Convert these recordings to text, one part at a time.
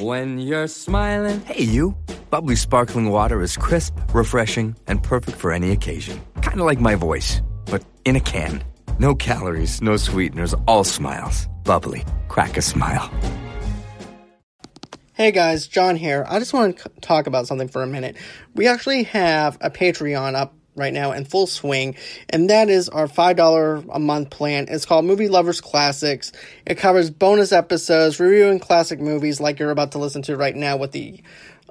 When you're smiling. Hey, you. Bubbly sparkling water is crisp, refreshing, and perfect for any occasion. Kind of like my voice, but in a can. No calories, no sweeteners, all smiles. Bubbly. Crack a smile. Hey guys, John here. I just want to talk about something for a minute. We actually have a Patreon up right now in full swing, and that is our $5 a month plan. It's called Movie Lovers Classics. It covers bonus episodes, reviewing classic movies like you're about to listen to right now with the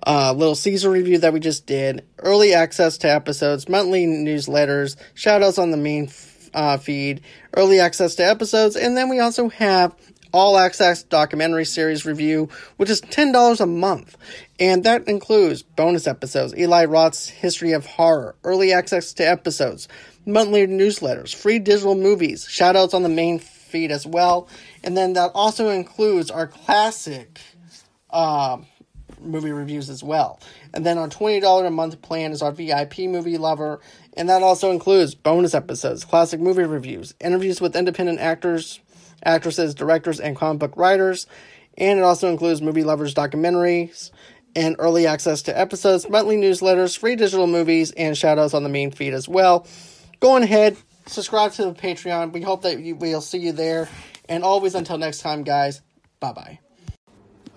uh, little Caesar review that we just did, early access to episodes, monthly newsletters, shoutouts on the main uh, feed, early access to episodes, and then we also have all access documentary series review, which is $10 a month. And that includes bonus episodes, Eli Roth's History of Horror, early access to episodes, monthly newsletters, free digital movies, shoutouts on the main feed as well. And then that also includes our classic uh, movie reviews as well. And then our $20 a month plan is our VIP movie lover. And that also includes bonus episodes, classic movie reviews, interviews with independent actors, actresses, directors, and comic book writers. And it also includes movie lovers documentaries and early access to episodes, monthly newsletters, free digital movies, and shoutouts on the main feed as well. Go on ahead, subscribe to the Patreon. We hope that we'll see you there. And always until next time, guys, bye bye.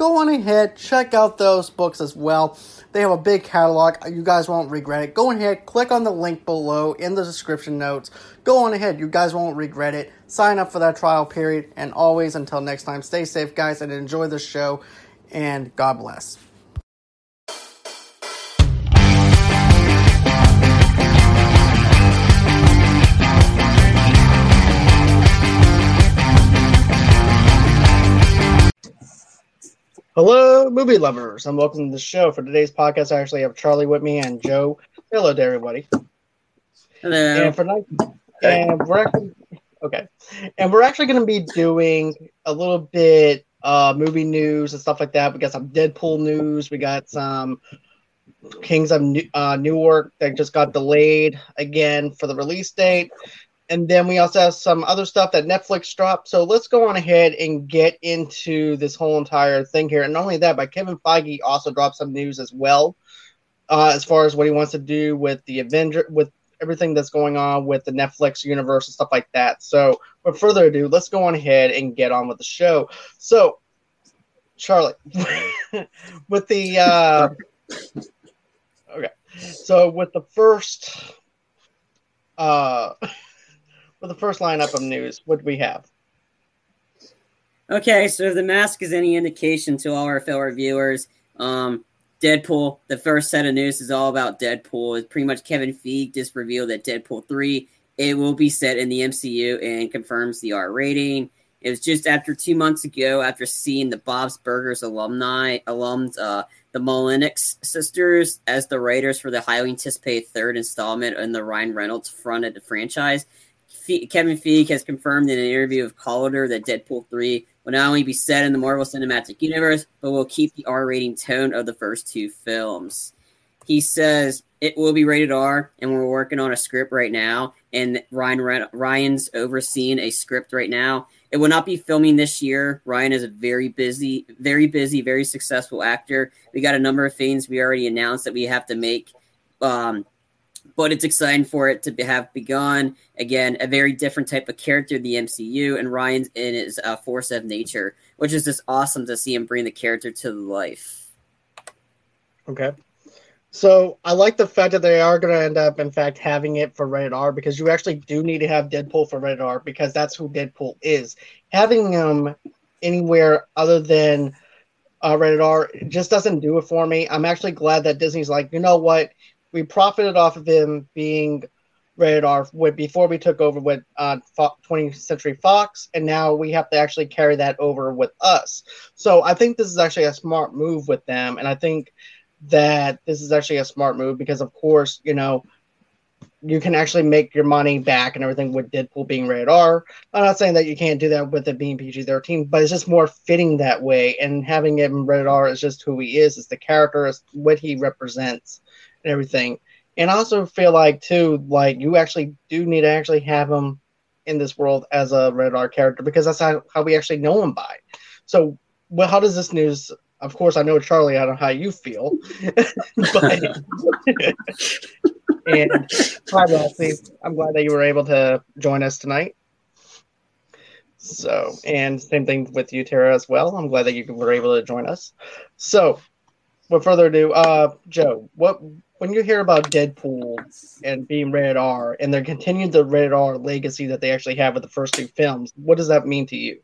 go on ahead, check out those books as well. They have a big catalog. You guys won't regret it. Go ahead, click on the link below in the description notes. Go on ahead. You guys won't regret it. Sign up for that trial period. And always, until next time, stay safe, guys, and enjoy the show. And God bless. Hello, movie lovers, and welcome to the show. For today's podcast, I actually have Charlie with me and Joe. Hello to everybody. Hello. And for night, and we're actually okay, and we're actually going to be doing a little bit uh movie news and stuff like that. We got some Deadpool news. We got some Kings of New- uh, Newark that just got delayed again for the release date and then we also have some other stuff that Netflix dropped. So let's go on ahead and get into this whole entire thing here. And not only that, but Kevin Feige also dropped some news as well, uh, as far as what he wants to do with the Avenger, with everything that's going on with the Netflix universe and stuff like that. So, without further ado, let's go on ahead and get on with the show. So, Charlotte, with the uh, okay, so with the first. Uh, for the first lineup of news, what do we have? Okay, so if the mask is any indication to all our fellow viewers, um, Deadpool, the first set of news is all about Deadpool. It's pretty much Kevin Feige just revealed that Deadpool 3 it will be set in the MCU and confirms the R rating. It was just after two months ago, after seeing the Bob's Burgers alumni alums, uh, the Molyneux sisters, as the writers for the highly anticipated third installment in the Ryan Reynolds fronted franchise. Kevin Feige has confirmed in an interview with Collider that Deadpool 3 will not only be set in the Marvel Cinematic Universe, but will keep the R rating tone of the first two films. he says it will be rated R, and we're working on a script right now. And Ryan Ryan's overseeing a script right now. It will not be filming this year. Ryan is a very busy, very busy, very successful actor. We got a number of things we already announced that we have to make. Um, but it's exciting for it to have begun. Again, a very different type of character, the MCU, and Ryan's in his uh, force of nature, which is just awesome to see him bring the character to life. Okay. So I like the fact that they are going to end up, in fact, having it for rated R because you actually do need to have Deadpool for rated R because that's who Deadpool is. Having him anywhere other than uh, rated R just doesn't do it for me. I'm actually glad that Disney's like, you know what, we profited off of him being rated R before we took over with uh, 20th Century Fox, and now we have to actually carry that over with us. So I think this is actually a smart move with them, and I think that this is actually a smart move because, of course, you know, you can actually make your money back and everything with Deadpool being rated R. I'm not saying that you can't do that with it being PG 13, but it's just more fitting that way. And having it rated R is just who he is, it's the character, it's what he represents and everything. And I also feel like too, like you actually do need to actually have him in this world as a rated R character because that's how, how we actually know him by. So, well, how does this news? Of course, I know Charlie. I don't know how you feel, but and hi, Leslie. I'm glad that you were able to join us tonight. So, and same thing with you, Tara, as well. I'm glad that you were able to join us. So, without further ado, uh, Joe, what when you hear about Deadpool and being rated R and they're continuing the rated R legacy that they actually have with the first two films, what does that mean to you?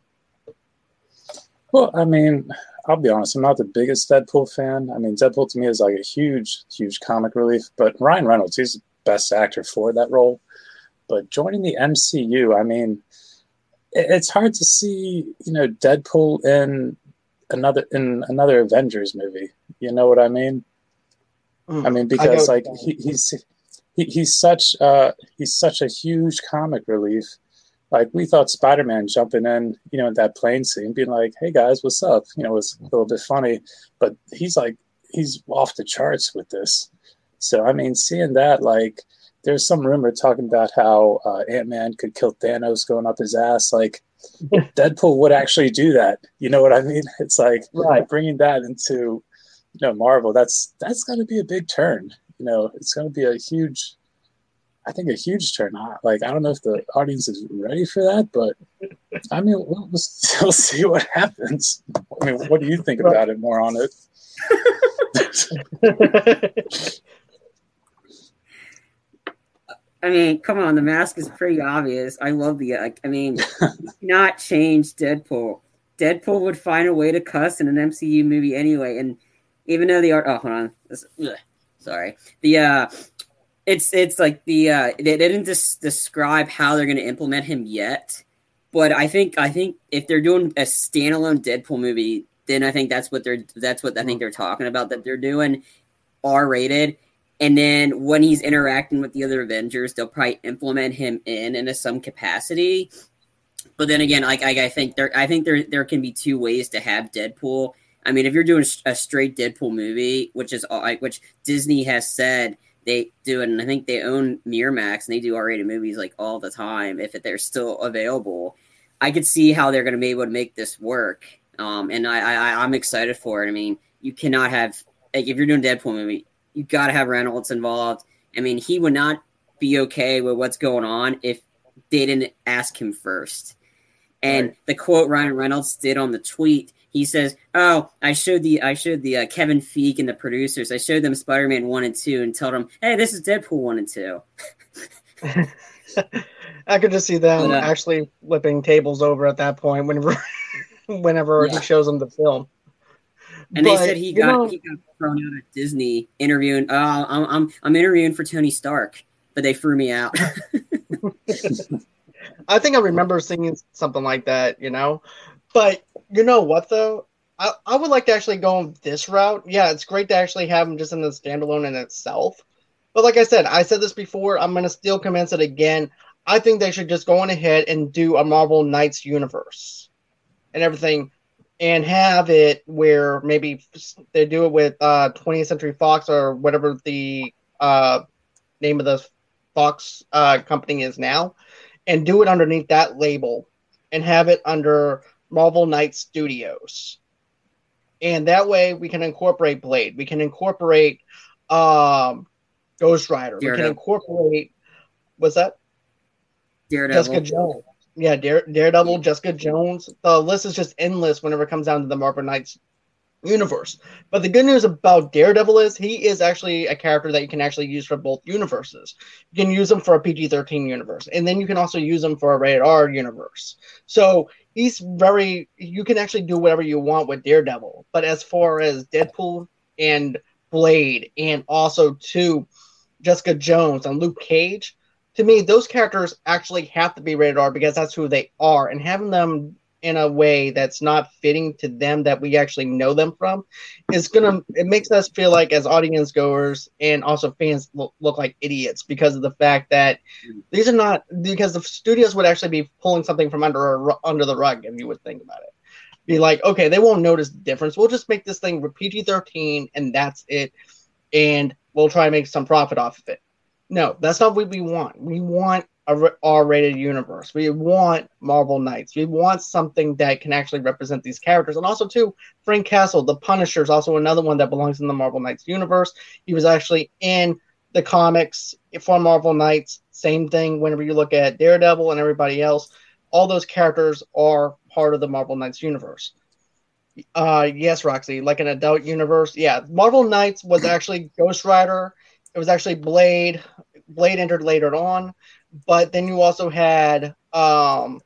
Well, I mean, I'll be honest, I'm not the biggest Deadpool fan. I mean, Deadpool to me is like a huge, huge comic relief, but Ryan Reynolds, he's the best actor for that role. But joining the MCU, I mean, it's hard to see, you know, Deadpool in another in another Avengers movie. You know what I mean? Mm, I mean, because I like he, he's he, he's such uh he's such a huge comic relief. Like we thought Spider Man jumping in, you know, in that plane scene, being like, "Hey guys, what's up?" You know, was a little bit funny, but he's like he's off the charts with this. So I mean, seeing that, like, there's some rumor talking about how uh, Ant Man could kill Thanos going up his ass. Like, Deadpool would actually do that. You know what I mean? It's like right. bringing that into you know Marvel, that's that's going to be a big turn. You know, it's going to be a huge, I think, a huge turn. Like I don't know if the audience is ready for that, but I mean, we'll, we'll see what happens. I mean, what do you think about it? More on it. I mean, come on, the mask is pretty obvious. I love the. I mean, not change Deadpool. Deadpool would find a way to cuss in an MCU movie anyway, and even though the art. Oh, hold on. This, sorry. The uh, it's it's like the uh, they, didn't just describe how they're going to implement him yet, but I think I think if they're doing a standalone Deadpool movie, then I think that's what they're that's what I think they're talking about that they're doing R rated. And then when he's interacting with the other Avengers, they'll probably implement him in in some capacity. But then again, like, like I think there, I think there there can be two ways to have Deadpool I mean, if you're doing a straight Deadpool movie, which is like which Disney has said they do, it, and I think they own Miramax and they do R-rated movies like all the time if they're still available. I could see how they're going to be able to make this work, um, and I, I I'm excited for it. I mean, you cannot have like if you're doing Deadpool movie, you got to have Reynolds involved. I mean, he would not be okay with what's going on if they didn't ask him first. And right. the quote Ryan Reynolds did on the tweet he says, "Oh, I showed the I showed the uh, Kevin Feige and the producers. I showed them Spider Man one and two, and told them, hey, this is Deadpool one and two. I could just see them but, uh, actually flipping tables over at that point whenever whenever yeah. he shows them the film. And but, they said he got know, he got thrown out at Disney interviewing. Uh, I'm I'm I'm interviewing for Tony Stark, but they threw me out. I think I remember seeing something like that, you know. But you know what though? I, I would like to actually go on this route. Yeah, it's great to actually have them just in the standalone in itself. But like I said, I said this before, I'm gonna still commence it again. I think they should just go on ahead and do a Marvel Knights universe and everything and have it where maybe they do it with uh 20th Century Fox or whatever the uh name of the Fox uh company is now, and do it underneath that label, and have it under Marvel Knight Studios. And that way we can incorporate Blade. We can incorporate um Ghost Rider. We can incorporate what's that? Daredevil. Jessica Jones. Yeah, Dare, Daredevil, Jessica Jones. The list is just endless whenever it comes down to the Marvel Knights universe. But the good news about Daredevil is he is actually a character that you can actually use for both universes. You can use him for a PG 13 universe, and then you can also use him for a rated R universe. So he's very, you can actually do whatever you want with Daredevil. But as far as Deadpool and Blade, and also to Jessica Jones and Luke Cage, to me, those characters actually have to be rated R because that's who they are, and having them in a way that's not fitting to them that we actually know them from is gonna it makes us feel like as audience goers and also fans look, look like idiots because of the fact that these are not because the studios would actually be pulling something from under a, under the rug if you would think about it. Be like okay they won't notice the difference. We'll just make this thing PG-13 and that's it. And we'll try and make some profit off of it. No, that's not what we want. We want a R-rated universe. We want Marvel Knights. We want something that can actually represent these characters. And also, too, Frank Castle, the Punisher, is also another one that belongs in the Marvel Knights universe. He was actually in the comics for Marvel Knights. Same thing. Whenever you look at Daredevil and everybody else, all those characters are part of the Marvel Knights universe. Uh, yes, Roxy, like an adult universe. Yeah, Marvel Knights was actually Ghost Rider. It was actually Blade. Blade entered later on, but then you also had um,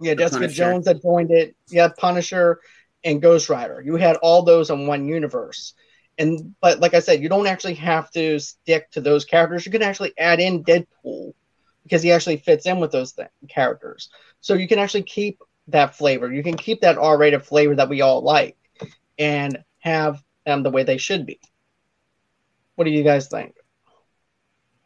yeah, The Jessica Punisher. Jones that joined it. Yeah, Punisher and Ghost Rider. You had all those in one universe. And but like I said, you don't actually have to stick to those characters. You can actually add in Deadpool because he actually fits in with those th- characters. So you can actually keep that flavor. You can keep that R-rated flavor that we all like, and have them the way they should be. What do you guys think?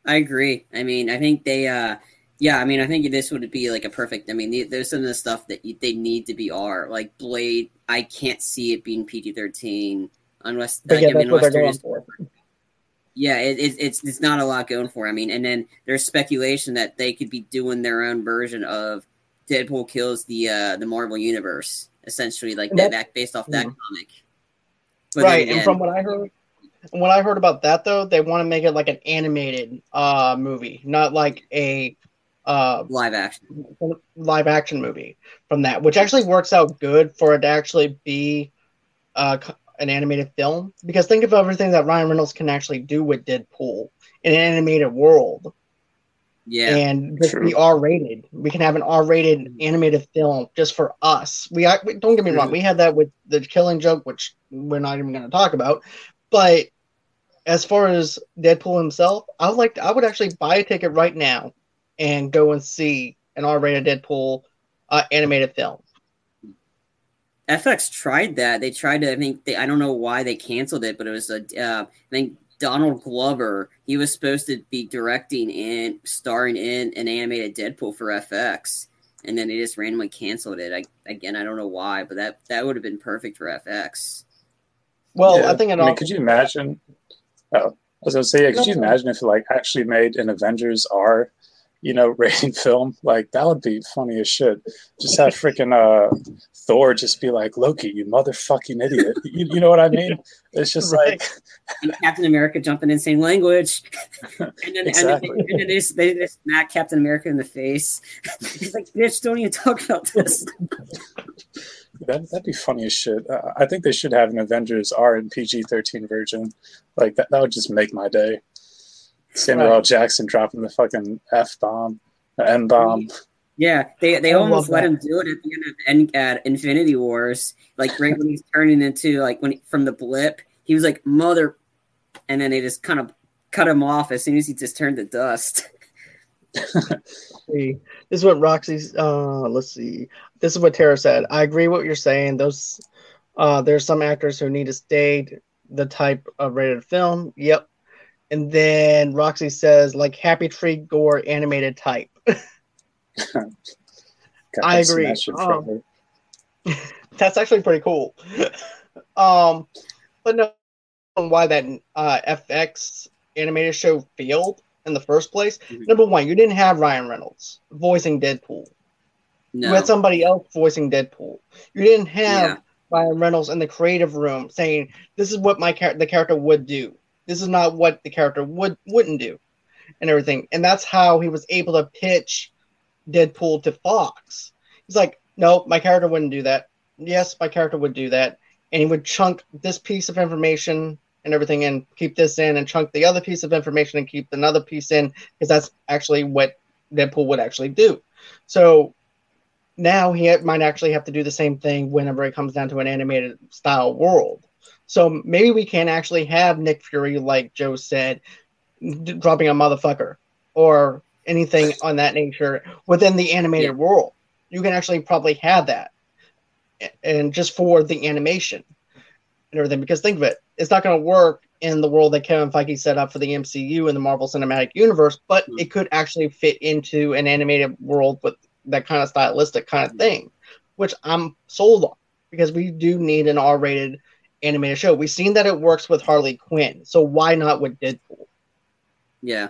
I agree. I mean, I think they, uh, yeah, I mean, I think this would be like a perfect. I mean, the- there's some of the stuff that you, they need to be R, like Blade. I can't see it being PG thirteen unless, But yeah, I mean, that's what they're unless they're just- for. yeah, it, it, it's it's not a lot going for. I mean, and then there's speculation that they could be doing their own version of Deadpool kills the uh the Marvel universe, essentially, like that, That- based off that Mhm. comic. But right, and from what I heard, what I heard about that though, they want to make it like an animated uh movie, not like a uh live action. live action movie from that, which actually works out good for it to actually be uh, an animated film. Because think of everything that Ryan Reynolds can actually do with Deadpool in an animated world, Yeah, and just True. be R rated. We can have an R rated animated film just for us. We- don't get me wrong, we had that with the Killing Joke, which we're not even going to talk about. But as far as Deadpool himself, I would like. To, I would actually buy a ticket right now and go and see an R-rated Deadpool uh, animated film. FX tried that. They tried to. I think they. I don't know why they canceled it, but it was a. Uh, I think Donald Glover. He was supposed to be directing and starring in an animated Deadpool for FX, and then they just randomly canceled it. I again, I don't know why, but that that would have been perfect for FX. Well, Yeah. I think it I mean, could you imagine? Oh, I was gonna say, yeah. Could you imagine if it, like actually made an Avengers R, you know, rated film? Like that would be funny as shit. Just have freaking uh, Thor just be like, Loki, you motherfucking idiot. You, you know what I mean? It's just Right. like, And Captain America jumping in saying language, and then, Exactly. and then, and then they, just, they just smack Captain America in the face. He's like, "Bitch, don't even talk about this." that, that'd be funny as shit. Uh, I think they should have an Avengers R and PG thirteen version. Like that, that would just make my day. Samuel L. Jackson dropping the fucking f bomb, n bomb. Yeah, they they I almost let that. him do it at the end of end, at Infinity Wars, like right when he's turning into like when he, from the blip, he was like mother, and then they just kind of cut him off as soon as he just turned to dust. See. This is what Roxy's. Uh, let's see. This is what Tara said. I agree what you're saying. Those, uh, there's some actors who need to stay the type of rated film. Yep. And then Roxy says like Happy Tree Gore animated type. I agree. Um. That's actually pretty cool. um, but no, why that uh, FX animated show failed in the first place. Mhm. Number one, you didn't have Ryan Reynolds voicing Deadpool. No. You had somebody else voicing Deadpool. You didn't have Yeah. Ryan Reynolds in the creative room saying, "This is what my char- the character would do. This is not what the character would wouldn't do," and everything. And that's how he was able to pitch Deadpool to Fox. He's like, "No, my character wouldn't do that. Yes, my character would do that," and he would chunk this piece of information and everything and keep this in, and chunk the other piece of information and keep another piece in, because that's actually what Deadpool would actually do. So now he might actually have to do the same thing whenever it comes down to an animated style world. So maybe we can actually have Nick Fury, like Joe said, d- dropping a motherfucker or anything on that nature within the animated Yeah. world. You can actually probably have that, and just for the animation and everything. Because think of it, it's not going to work in the world that Kevin Feige set up for the MCU and the Marvel Cinematic Universe, but Mm. it could actually fit into an animated world with that kind of stylistic kind of thing, which I'm sold on because we do need an R-rated animated show. We've seen that it works with Harley Quinn, so why not with Deadpool? Yeah.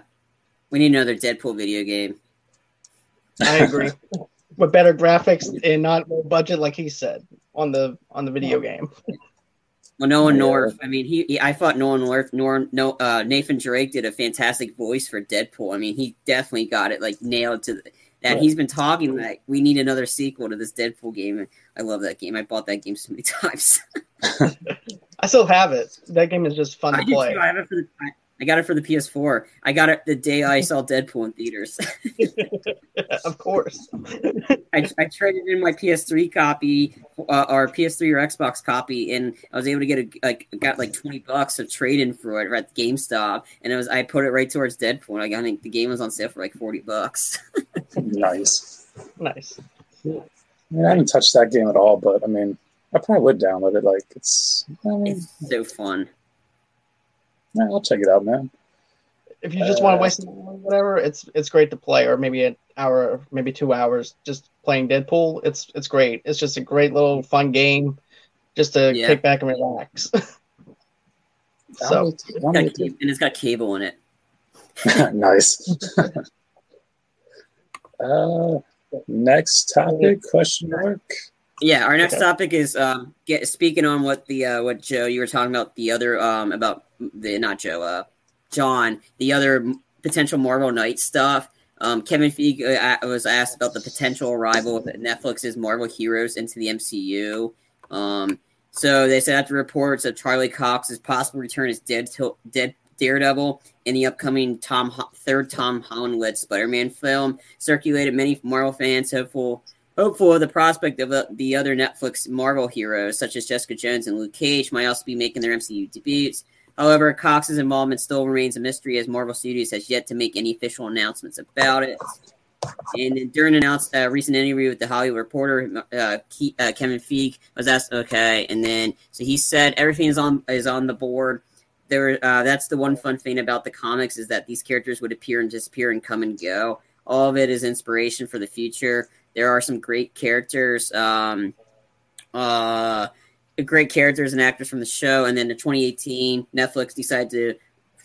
We need another Deadpool video game. I agree. with better graphics and not budget, like he said on the on the video game. Well, Nolan Yeah. North. I mean, he, he I thought Nolan North, Nor, no, uh, Nathan Drake did a fantastic voice for Deadpool. I mean, he definitely got it like nailed to the, that. Yeah. He's been talking like we need another sequel to this Deadpool game. I love that game. I bought that game so many times. I still have it. That game is just fun I to play. too. I have it for the. I, I got it for the PS4. I got it the day I saw Deadpool in theaters. of course. I, I traded in my PS3 copy uh, or PS3 or Xbox copy, and I was able to get a like got like twenty bucks of trade in for it at GameStop, and it was I put it right towards Deadpool. Like I think the game was on sale for like forty bucks. nice. Nice. I, mean, I haven't touched that game at all, but I mean, I probably would download it. Like it's, I mean, It's so fun. Yeah, I'll check it out, man. If you just want Uh, to waste an hour whatever, it's it's great to play, or maybe an hour, maybe two hours, just playing Deadpool. It's it's great. It's just a great little fun game, just to Yeah. kick back and relax. so It's got and it's got cable in it. it. nice. uh, next topic? Question mark. Yeah, our next Okay. topic is um get speaking on what the uh what Joe you were talking about the other um about the not Joe uh John the other potential Marvel Knight stuff. Um, Kevin Feige uh, was asked about the potential arrival of Netflix's Marvel heroes into the MCU. Um, so they said after reports of Charlie Cox's possible return as Dead, Dead Daredevil in the upcoming Tom third Tom Holland led Spider-Man film circulated, many Marvel fans hopeful hopeful of the prospect of uh, the other Netflix Marvel heroes, such as Jessica Jones and Luke Cage, might also be making their MCU debuts. However, Cox's involvement still remains a mystery as Marvel Studios has yet to make any official announcements about it. And during an announced uh, recent interview with the Hollywood Reporter, uh, Ke- uh, Kevin Feige was asked, "Okay," and then so he said everything is on is on the board. There, uh, that's the one fun thing about the comics is that these characters would appear and disappear and come and go. All of it is inspiration for the future. There are some great characters, um, uh, great characters and actors from the show. And then in 2018, Netflix decided to,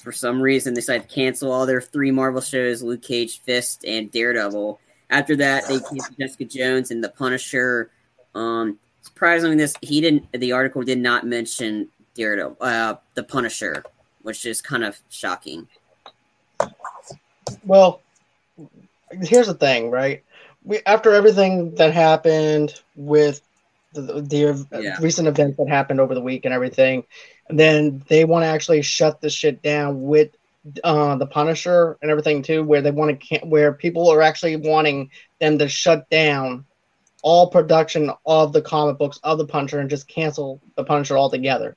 for some reason, they decided to cancel all their three Marvel shows: Luke Cage, Fist, and Daredevil. After that, they canceled Jessica Jones and The Punisher. Um, surprisingly, this he didn't. The article did not mention Daredevil, uh, The Punisher, which is kind of shocking. Well, here's the thing, right? We after everything that happened with the, the Yeah. recent events that happened over the week and everything, and then they want to actually shut the shit down with uh, the Punisher and everything too, where they want to where people are actually wanting them to shut down all production of the comic books of the Punisher and just cancel the Punisher altogether.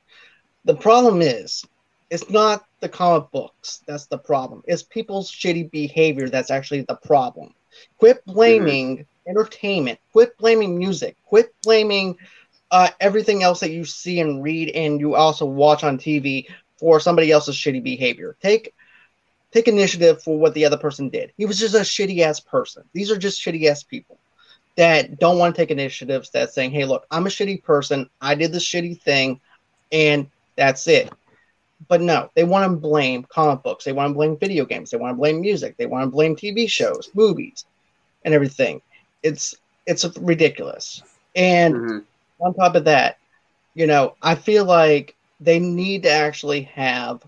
The problem is, it's not the comic books that's the problem. It's people's shitty behavior that's actually the problem. Quit blaming entertainment. Quit blaming music. Quit blaming uh, everything else that you see and read and you also watch on TV for somebody else's shitty behavior. Take take initiative for what the other person did. He was just a shitty ass person. These are just shitty ass people. that don't want to take initiatives that saying, hey, look, I'm a shitty person. I did this shitty thing, and that's it. But no, they want to blame comic books. They want to blame video games. They want to blame music. They want to blame TV shows, movies, and everything. It's it's ridiculous. And mm-hmm. on top of that, you know, I feel like they need to actually have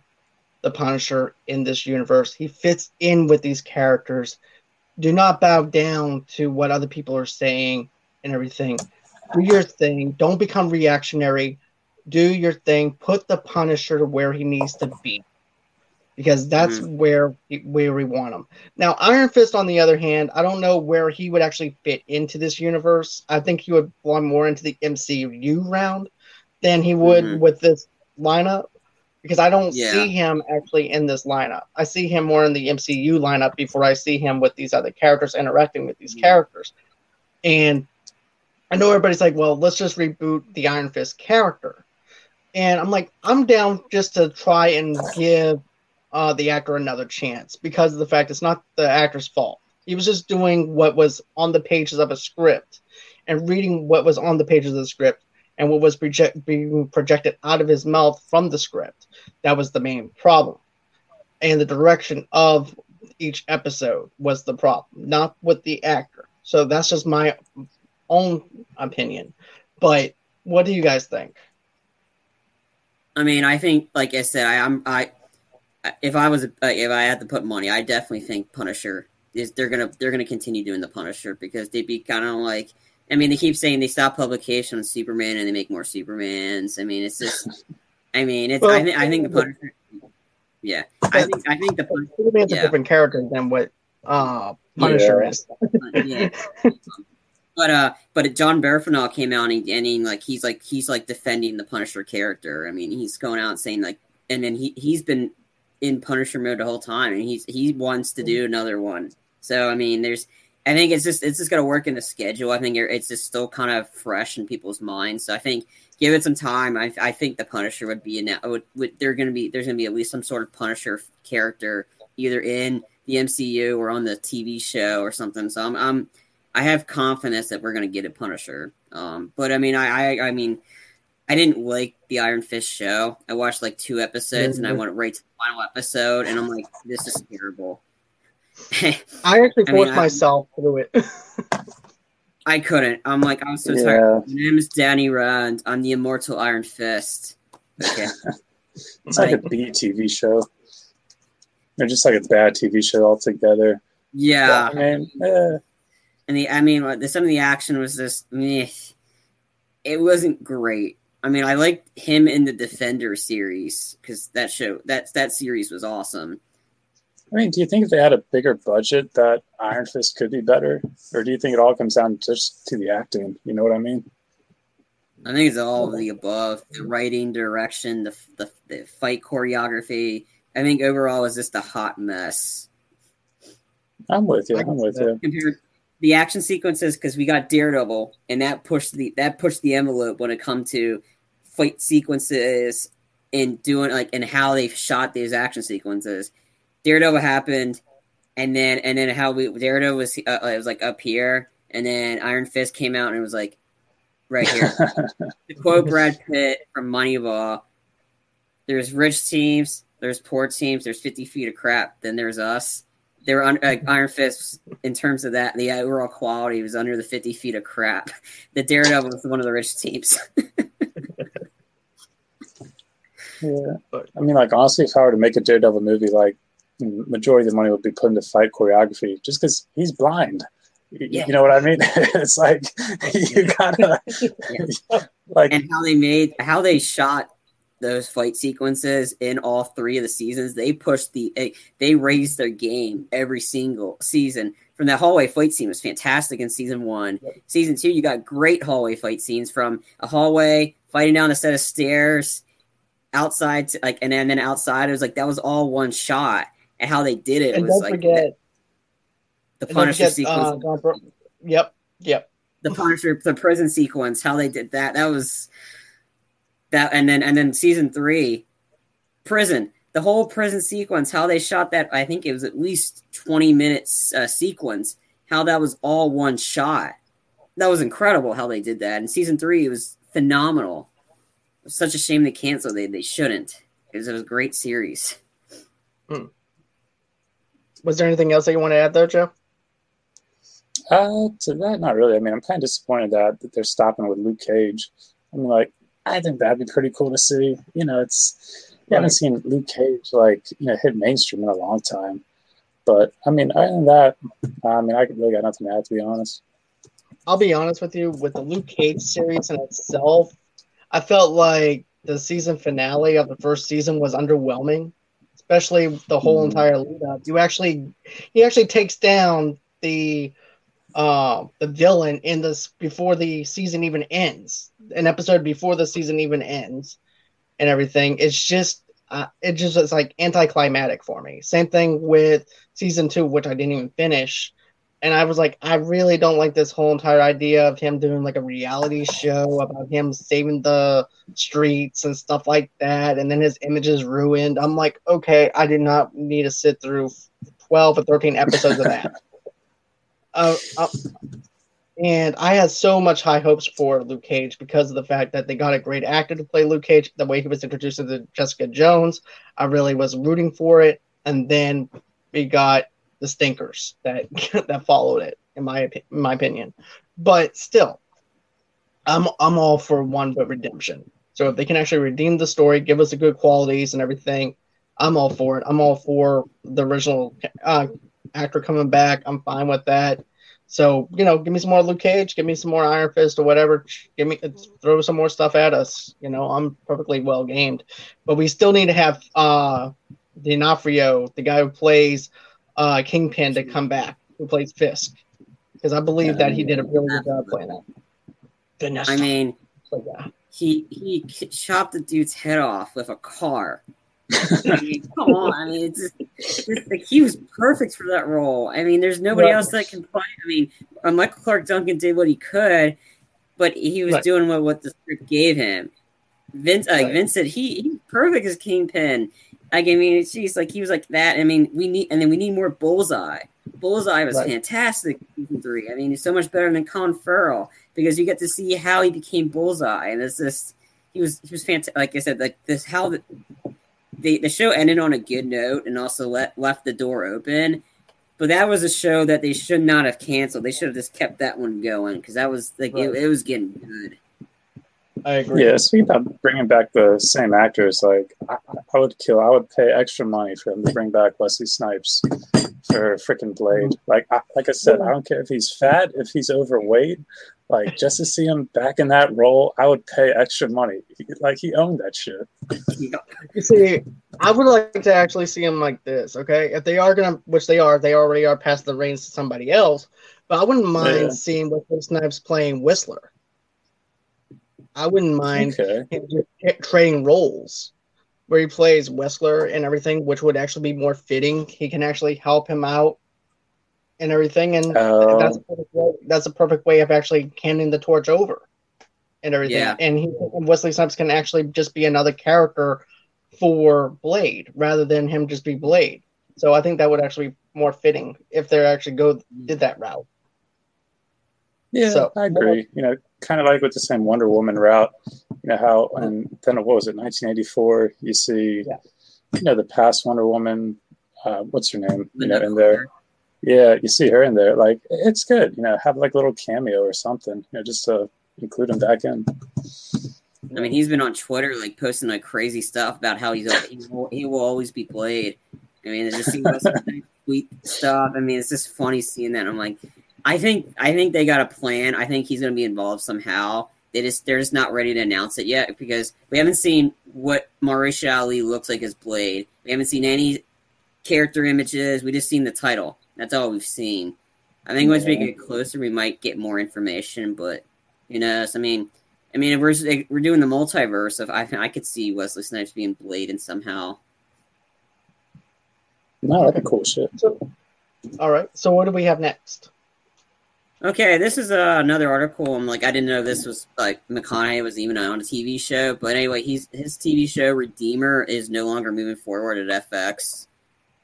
the Punisher in this universe. He fits in with these characters. Do not bow down to what other people are saying and everything. Do your thing. Don't become reactionary. Do your thing. Put the Punisher to where he needs to be. Because that's mm-hmm. where where we want him. Now, Iron Fist, on the other hand, I don't know where he would actually fit into this universe. I think he would belong more into the MCU round than he would mm-hmm. with this lineup because I don't yeah. see him actually in this lineup. I see him more in the MCU lineup before I see him with these other characters interacting with these mm-hmm. characters. And I know everybody's like, well, let's just reboot the Iron Fist character. And I'm like, I'm down just to try and give uh, the actor another chance because of the fact it's not the actor's fault. He was just doing what was on the pages of a script and reading what was on the pages of the script and what was project, being projected out of his mouth from the script. That was the main problem. And the direction of each episode was the problem, not with the actor. So that's just my own opinion. But what do you guys think? I mean, I think, like I said, I, am I. If I was, uh, if I had to put money, I definitely think Punisher is. They're gonna, they're gonna continue doing the Punisher because they'd be kind of like I mean, they keep saying they stop publication on Superman and they make more Supermans. I mean, it's just, I mean, it's. Well, I, th- I think the Punisher. Yeah, I think I think the Superman's yeah. a different character than what uh, Punisher yeah. is. yeah. But uh, but Jon Bernthal came out and, he, and he, like he's like he's like defending the Punisher character. I mean, he's going out and saying like, and then he he's been in Punisher mode the whole time, and he's he wants to do another one. So I mean, there's I think it's just it's just going to work in the schedule. I think it's just still kind of fresh in people's minds. So I think give it some time. I, I think the Punisher would be in would, would they're to be there's going to be at least some sort of Punisher character either in the MCU or on the TV show or something. So I'm, I'm I have confidence that we're going to get a Punisher. Um, but I mean I, I I mean I didn't like the Iron Fist show. I watched like two episodes mm-hmm. and I went right to the final episode and I'm like this is terrible. I actually forced I mean, myself through it. I couldn't. I'm like, I'm so yeah. tired. My name is Danny Rand. I'm the immortal Iron Fist. Okay. it's like, like a B TV show. Or just like a bad TV show altogether. Yeah. I mean, eh. And the, I mean, the, some of the action was just, meh. it wasn't great. I mean, I liked him in the Defender series because that show, that that series was awesome. I mean, do you think if they had a bigger budget that Iron Fist could be better, or do you think it all comes down just to the acting? You know what I mean? I think it's all of the above: the writing, direction, the the, the fight choreography. I think overall is just a hot mess. I'm with you. I'm with you. Compared the action sequences, because we got Daredevil, and that pushed the that pushed the envelope when it come to fight sequences and doing like and how they shot these action sequences Daredevil happened, and then and then how we Daredevil was uh, it was like up here, and then Iron Fist came out and it was like right here. to quote Brad Pitt from Moneyball, "There's rich teams, there's poor teams, there's 50 feet of crap, then there's us." They were on, like Iron Fist in terms of that. The overall quality was under the 50 feet of crap. The Daredevil was one of the rich teams. yeah, I mean, like honestly, if I were to make a Daredevil movie, like majority of the money would be put into fight choreography just because he's blind. Yeah. You know what I mean? it's like you gotta yeah. like and how they made how they shot those fight sequences in all three of the seasons. They pushed the eh, they raised their game every single season. From that hallway fight scene was fantastic in season one. Yep. Season two, you got great hallway fight scenes from a hallway fighting down a set of stairs outside to, like and then, and then outside it was like that was all one shot and how they did it and was like forget, the Punisher forget, sequence. Uh, yep, yep. The Punisher, the prison sequence, how they did that. That was that, and then and then season three, prison. The whole prison sequence, how they shot that. I think it was at least twenty minutes uh, sequence. How that was all one shot. that was incredible how they did that. And season three was phenomenal. It was such a shame they canceled. They they shouldn't because it was a great series. Hmm. Was there anything else that you want to add, though, Joe? Uh, to that, not really. I mean, I'm kind of disappointed that, that they're stopping with Luke Cage. I mean, like, I think that'd be pretty cool to see. You know, it's you haven't seen Luke Cage like you know hit mainstream in a long time. But I mean, other than that, I mean, I really got nothing to add to be honest. I'll be honest with you. With the Luke Cage series in itself, I felt like the season finale of the first season was underwhelming, especially the whole Mhm. entire lead up. You actually, he actually takes down the uh, the villain in this before the season even ends. An episode before the season even ends, and everything. It's just, uh, it just is like anticlimactic for me. Same thing with season two, which I didn't even finish. And I was like, I really don't like this whole entire idea of him doing like a reality show about him saving the streets and stuff like that. And then his image is ruined. I'm like, okay, I did not need to sit through 12 or 13 episodes of that. uh, uh, and I had so much high hopes for Luke Cage because of the fact that they got a great actor to play Luke Cage. The way he was introduced to Jessica Jones, I really was rooting for it. And then we got the stinkers that that followed it, in my in my opinion. But still, I'm I'm all for one but redemption. So if they can actually redeem the story, give us the good qualities and everything, I'm all for it. I'm all for the original uh, actor coming back. I'm fine with that. So you know, give me some more Luke Cage, give me some more Iron Fist or whatever. Give me throw some more stuff at us. You know, I'm perfectly well gamed. But we still need to have uh D'Onofrio, the guy who plays uh Kingpin, to come back, who plays Fisk, because I believe that he did a really good job playing that. Goodness, I mean, like that. he he chopped the dude's head off with a car. I mean, come on. I mean, it's just, it's just like he was perfect for that role. I mean, there's nobody Right. else that can play. I mean, uh, Michael Clarke Duncan did what he could, but he was Right. doing what, what the script gave him. Vince, like Right. said, he he's perfect as Kingpin. Like, I mean, just like he was like that. I mean, we need, and then we need more Bullseye. Bullseye was Right. fantastic season three. I mean, he's so much better than Colin Farrell because you get to see how he became Bullseye, and it's just he was he was fantastic. Like I said, like this how the the, the show ended on a good note and also let left the door open. But that was a show that they should not have canceled. They should have just kept that one going because that was like Right. it, it was getting good. I agree. Yeah, speaking about bringing back the same actors, like I, I would kill, I would pay extra money for them to bring back Wesley Snipes for freaking Blade. Like, I, like I said, I don't care if he's fat, if he's overweight, like just to see him back in that role, I would pay extra money. Like he owned that shit. You see, I would like to actually see him like this. Okay, if they are gonna, which they are, they already are past the reins to somebody else. But I wouldn't mind Yeah. seeing Wesley Snipes playing Whistler. I wouldn't mind Okay. him just trading roles where he plays Whistler and everything, which would actually be more fitting. He can actually help him out and everything, and Uh, that's a perfect way, that's a perfect way of actually handing the torch over and everything. Yeah. And he and Wesley Snipes can actually just be another character for Blade rather than him just be Blade. So I think that would actually be more fitting if they actually go did that route. Yeah, So- I agree. You know, kind of like with the same Wonder Woman route. You know how, and then what was it, 1984? You see, Yeah. you know, the past Wonder Woman. Uh, what's her name? You know, in there. Yeah, you see her in there. Like, it's good. You know, have like a little cameo or something. You know, just to include him back in. I mean, he's been on Twitter like posting like crazy stuff about how he's he will, he will always be played. I mean, just seeing Wesley Snipes tweet stuff. I mean, it's just funny seeing that. I'm like, I think I think they got a plan. I think he's going to be involved somehow. They just they're just not ready to announce it yet because we haven't seen what Mahershala Ali looks like as Blade. We haven't seen any character images. We just seen the title. That's all we've seen. I think once we get closer, we might get more information. But you know, I mean, I mean, if we're we're doing the multiverse of I I could see Wesley Snipes being Blade and somehow. No, that'd be cool shit. So, all right. So what do we have next? Okay, this is uh, another article. I'm like, I didn't know this was like McConaughey was even on a TV show, but anyway, he's his TV show Redeemer is no longer moving forward at FX.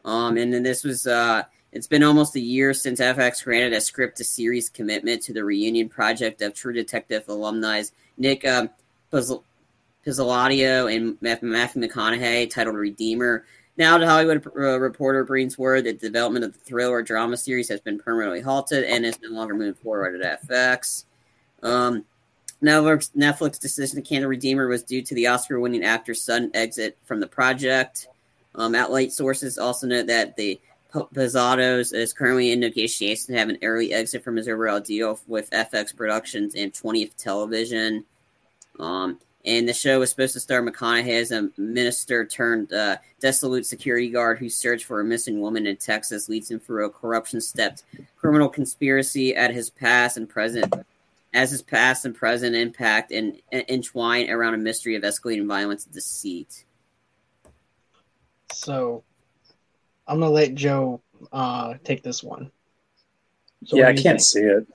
Um, and then this was uh, it's been almost a year since FX granted a script to series commitment to the reunion project of True Detective alumni Nic um, Pizzolatto and Matthew McConaughey, titled Redeemer. Now, the Hollywood uh, Reporter brings word that development of the thriller drama series has been permanently halted and is no longer moving forward at FX. Um, Netflix, Netflix decision to cancel Redeemer was due to the Oscar-winning actor's sudden exit from the project. Um, outlet sources also note that the Pizzolattos is currently in negotiations to have an early exit from his overall deal with FX Productions and 20th Television. Um, and the show was supposed to star McConaughey as a minister turned uh, dissolute security guard whose search for a missing woman in Texas leads him through a corruption-stepped criminal conspiracy at his past and present, as his past and present impact and, and entwine around a mystery of escalating violence and deceit. So, I'm gonna let Joe uh, take this one. So yeah, I can't think? see it.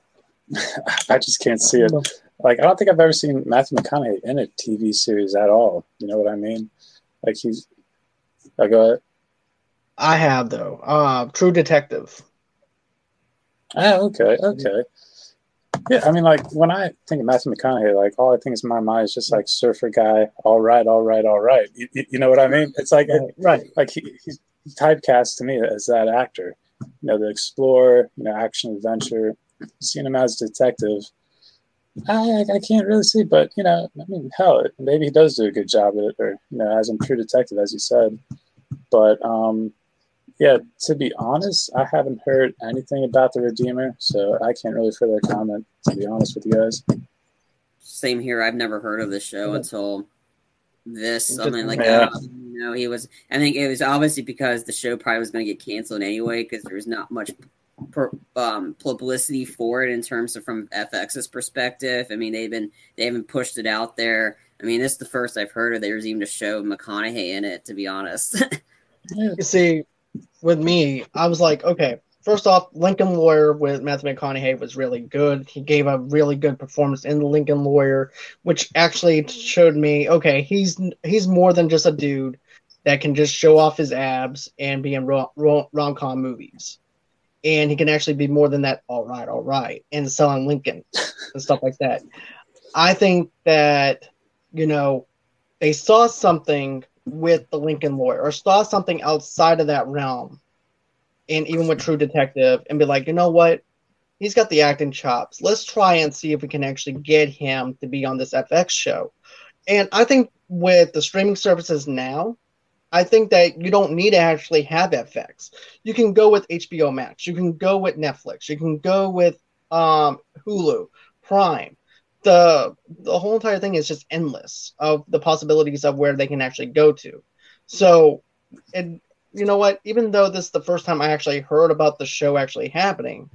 I just can't see it. Like I don't think I've ever seen Matthew McConaughey in a TV series at all. You know what I mean? Like he's. I go ahead. I have though. Uh, True Detective. Oh, okay, okay. Yeah, I mean, like when I think of Matthew McConaughey, like all I think is in my mind is just like surfer guy. All right, all right, all right. You, you know what I mean? It's like right, like he, he's typecast to me as that actor. You know, the explorer, you know, action adventure. Seeing him as detective, I, I can't really see, but you know, I mean, hell, maybe he does do a good job at it, or you know, as a true detective, as you said. But um, yeah, to be honest, I haven't heard anything about the Redeemer, so I can't really further comment. To be honest with you guys. Same here. I've never heard of the show yeah. until this. Something like yeah. that. You know, he was. I think it was obviously because the show probably was going to get canceled anyway because there was not much um, publicity for it in terms of from FX's perspective. I mean, they've been they haven't pushed it out there. I mean, this is the first I've heard of there's even a show McConaughey in it. To be honest, you see, with me, I was like, okay. First off, Lincoln Lawyer with Matthew McConaughey was really good. He gave a really good performance in the Lincoln Lawyer, which actually showed me, okay, he's he's more than just a dude that can just show off his abs and be in rom com movies and he can actually be more than that. All right, all right, and selling Lincoln and stuff like that. I think that you know they saw something with the Lincoln lawyer or saw something outside of that realm, and even with True Detective, and be like, you know what, he's got the acting chops. Let's try and see if we can actually get him to be on this FX show. And I think with the streaming services now, I think that you don't need to actually have FX. You can go with HBO Max. You can go with Netflix. You can go with um, Hulu, Prime. The the whole entire thing is just endless of the possibilities of where they can actually go to. So, and you know what? Even though this is the first time I actually heard about the show actually happening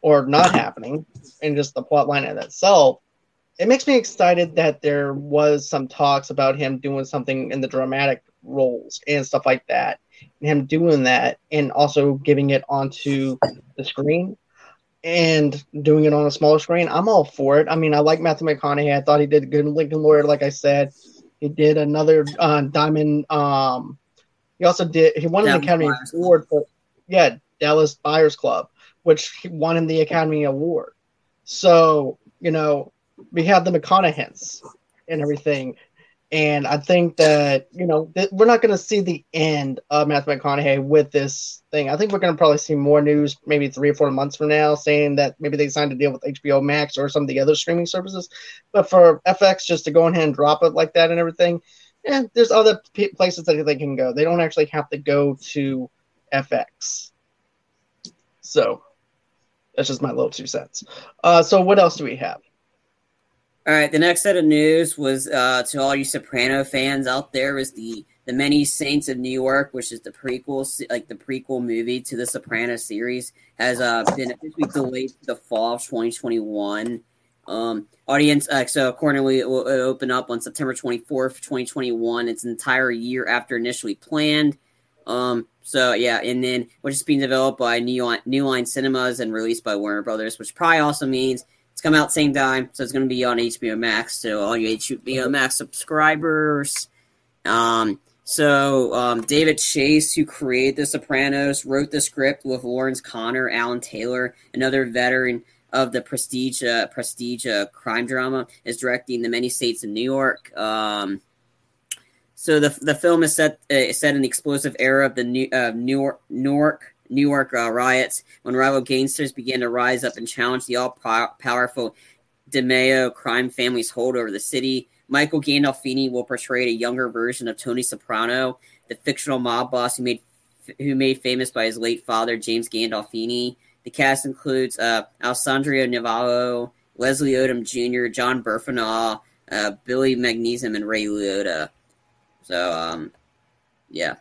or not happening, and just the plot line in itself, it makes me excited that there was some talks about him doing something in the dramatic roles and stuff like that. And him doing that and also giving it onto the screen and doing it on a smaller screen, I'm all for it. I mean, I like Matthew McConaughey. I thought he did a good Lincoln Lawyer, like I said. He did another uh, Diamond. Um, he also did. He won an Academy Buyers Award for yeah Dallas Buyers Club, which won him the Academy Award. So you know we have the McConaughey's and everything. And I think that, you know, th- we're not going to see the end of Matthew McConaughey with this thing. I think we're going to probably see more news maybe three or four months from now saying that maybe they signed a deal with HBO Max or some of the other streaming services. But for FX just to go ahead and drop it like that and everything, yeah, there's other p- places that they can go. They don't actually have to go to FX. So that's just my little two cents. Uh, so what else do we have? All right, the next set of news was uh, to all you Soprano fans out there was the the Many Saints of Newark, which is the prequel, like the prequel movie to the Soprano series, has uh, been officially delayed to the fall of 2021. Um, audience, uh, so accordingly, it will open up on September 24th, 2021. It's an entire year after initially planned. Um, so yeah, and then which is being developed by New Line, New Line Cinemas and released by Warner Brothers, which probably also means come out same time, so it's going to be on HBO Max. So all you HBO Max subscribers, um, So um, David Chase, who created The Sopranos, wrote the script with Lawrence Konner, Alan Taylor, another veteran of the prestige uh, prestige uh, crime drama, is directing The Many Saints of Newark. Um, so the the film is set uh, set in the explosive era of the New uh, New York Newark New York uh, riots when rival gangsters began to rise up and challenge the all powerful DiMeo crime family's hold over the city. Michael Gandolfini will portray a younger version of Tony Soprano, the fictional mob boss who made who made famous by his late father James Gandolfini. The cast includes uh, Alessandro Nivola, Leslie Odom Jr., Jon Bernthal, uh, Billy Magnussen, and Ray Liotta. So, um, yeah.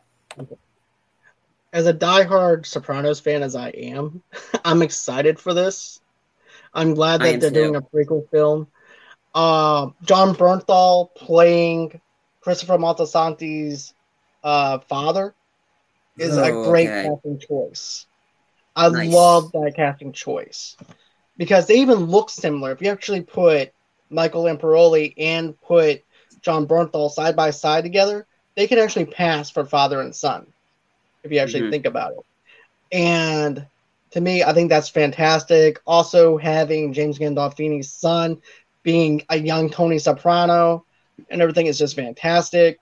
As a diehard Sopranos fan as I am, I'm excited for this. I'm glad that they're too. doing a prequel film. Uh, Jon Bernthal playing Christopher Moltisanti's uh, father is oh, a great okay. casting choice. I nice. love that casting choice because they even look similar. If you actually put Michael Imperioli and put Jon Bernthal side by side together, they can actually pass for father and son if you actually mm-hmm. think about it. And to me, I think that's fantastic. Also, having James Gandolfini's son being a young Tony Soprano and everything is just fantastic.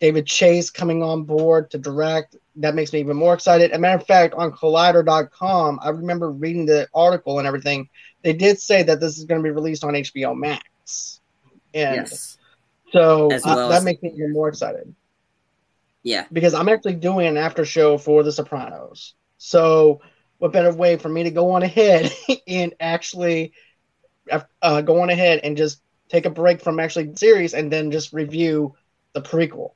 David Chase coming on board to direct. That makes me even more excited. As a matter of fact, on Collider.com, I remember reading the article and everything. They did say that this is going to be released on HBO Max. And yes. so uh, well uh, that makes me even more excited. Yeah. Because I'm actually doing an after show for The Sopranos. So, what better way for me to go on ahead and actually uh, go on ahead and just take a break from actually series and then just review the prequel.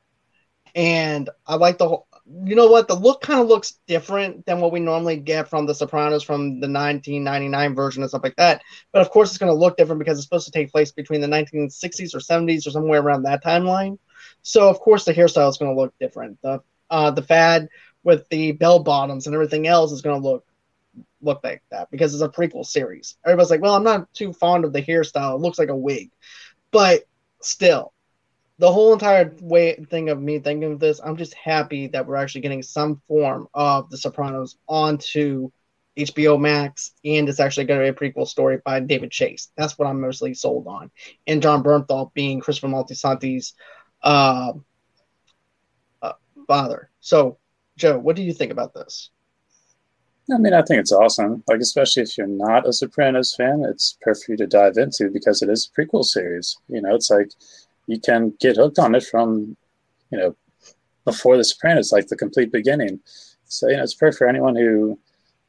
And I like the whole, you know what? The look kind of looks different than what we normally get from The Sopranos from the 1999 version and stuff like that. But of course, it's going to look different because it's supposed to take place between the 1960s or 70s or somewhere around that timeline. So of course, the hairstyle is going to look different. The uh, the fad with the bell bottoms and everything else is going to look look like that because it's a prequel series. Everybody's like, well, I'm not too fond of the hairstyle. It looks like a wig. But still, the whole entire way thing of me thinking of this, I'm just happy that we're actually getting some form of The Sopranos onto HBO Max, and it's actually going to be a prequel story by David Chase. That's what I'm mostly sold on. And Jon Bernthal being Christopher Moltisanti's uh, uh, father. So, Joe, what do you think about this? I mean, I think it's awesome. Like, especially if you're not a Sopranos fan, it's perfect for you to dive into because it is a prequel series. You know, it's like you can get hooked on it from, you know, before the Sopranos, like the complete beginning. So, you know, it's perfect for anyone who,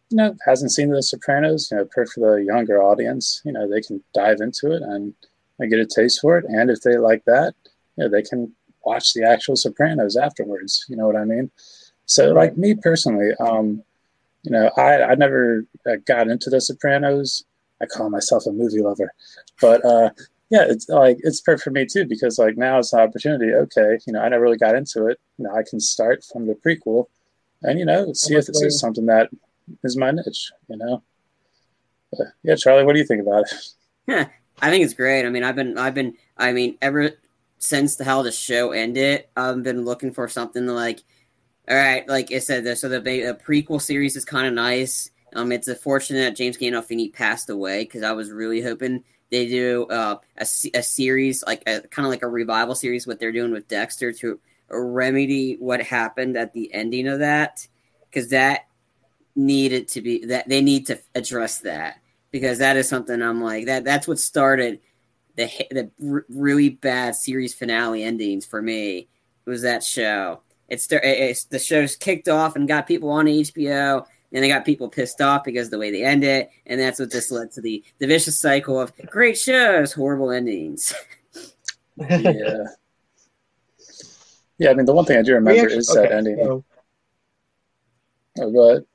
you know, hasn't seen the Sopranos. You know, perfect for the younger audience. You know, they can dive into it and, and get a taste for it. And if they like that, you know, they can watch the actual Sopranos afterwards. You know what I mean? So, like me personally, um, you know, I, I never uh, got into The Sopranos. I call myself a movie lover, but uh, yeah, it's like it's perfect for me too because like now it's an opportunity. Okay, you know, I never really got into it. You know, I can start from the prequel, and you know, see if this is something that is my niche. You know, but, yeah, Charlie, what do you think about it? Yeah, I think it's great. I mean, I've been, I've been, I mean, ever since the how the show ended, I've been looking for something like all right, like I said, so the, the prequel series is kind of nice. Um, it's unfortunate that James Gandolfini passed away because I was really hoping they do uh, a, a series like a kind of like a revival series what they're doing with Dexter to remedy what happened at the ending of that because that needed to be that they need to address that because that is something I'm like that that's what started the the r- really bad series finale endings for me was that show it's, it's the show's kicked off and got people on HBO, and they got people pissed off because of the way they end it, and that's what this led to the the vicious cycle of great shows, horrible endings. yeah, yeah. I mean, the one thing I do remember actually, is okay, that ending. So, oh, go ahead.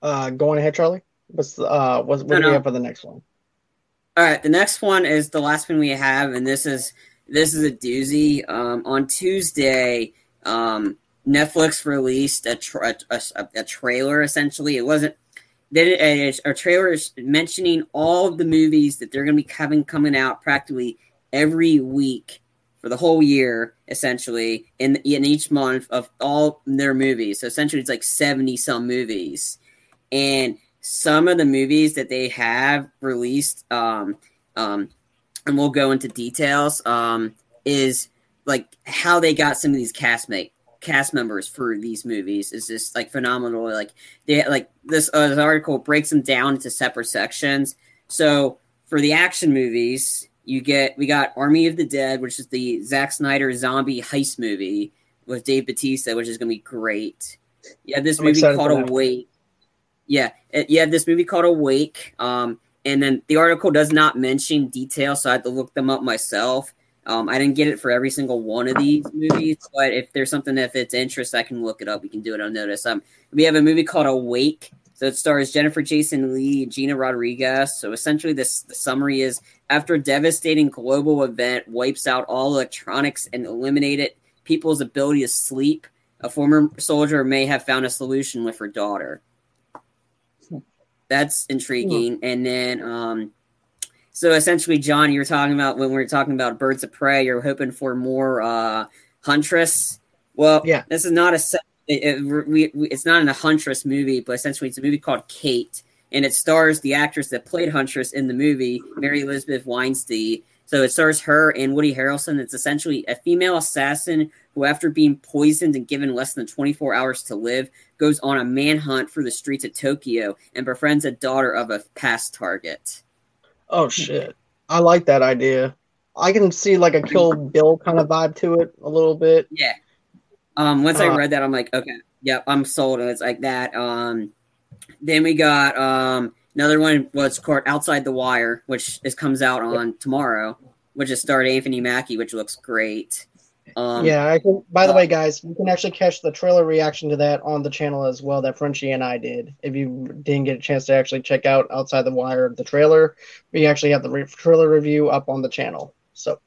Uh, going ahead, Charlie. What's uh, what's, what no, do we no. have for the next one? All right, the next one is the last one we have, and this is this is a doozy. Um, on Tuesday, um, Netflix released a, tra- a, a, a, trailer. Essentially, it wasn't a, a trailer mentioning all of the movies that they're going to be having coming out practically every week for the whole year, essentially, in in each month of all their movies. So essentially, it's like seventy some movies, and some of the movies that they have released, um, um, and we'll go into details, um, is like how they got some of these castmate cast members for these movies is just like phenomenal. Like they like this, uh, this article breaks them down into separate sections. So for the action movies, you get we got Army of the Dead, which is the Zack Snyder zombie heist movie with Dave Bautista, which is going to be great. Yeah, this I'm movie called Awake. Yeah, you have this movie called Awake. Um, and then the article does not mention details, so I had to look them up myself. Um, I didn't get it for every single one of these movies, but if there's something that fits interest, I can look it up. We can do it on notice. Um, we have a movie called Awake. So it stars Jennifer Jason Leigh, Gina Rodriguez. So essentially, this the summary is after a devastating global event wipes out all electronics and eliminated people's ability to sleep, a former soldier may have found a solution with her daughter. That's intriguing. And then um, so essentially, John, you were talking about when we were talking about Birds of Prey, you're hoping for more uh, Huntress. Well, yeah, this is not a it, it, we, we, it's not in a Huntress movie, but essentially it's a movie called Kate, and it stars the actress that played Huntress in the movie, Mary Elizabeth Winstead. So it stars her and Woody Harrelson. It's essentially a female assassin who, after being poisoned and given less than 24 hours to live, goes on a manhunt through the streets of Tokyo and befriends a daughter of a past target. Oh shit! I like that idea. I can see like a Kill Bill kind of vibe to it a little bit. Yeah. Um. Once uh, I read that, I'm like, okay, yep, I'm sold. And it's like that. Um. Then we got um another one was called Outside the Wire, which is comes out on tomorrow, which is starred Anthony Mackie, which looks great. Um, yeah, I can. By the uh, way, guys, you can actually catch the trailer reaction to that on the channel as well that Frenchie and I did. If you didn't get a chance to actually check out Outside the Wire, the trailer, we actually have the re- trailer review up on the channel. So,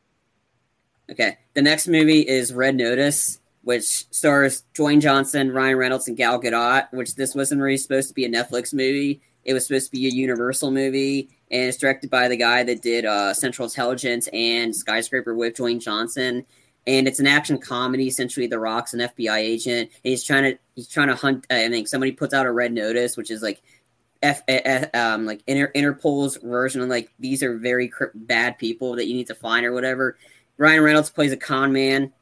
okay, the next movie is Red Notice, which stars Dwayne Johnson, Ryan Reynolds, and Gal Gadot. Which this wasn't really supposed to be a Netflix movie. It was supposed to be a Universal movie, and it's directed by the guy that did uh, Central Intelligence and Skyscraper with Dwayne Johnson and it's an action comedy. Essentially, The Rock's an FBI agent, and he's trying to he's trying to hunt. I think somebody puts out a red notice, which is like F, F um like Inter, Interpol's version of like these are very cr- bad people that you need to find or whatever. Ryan Reynolds plays a con man,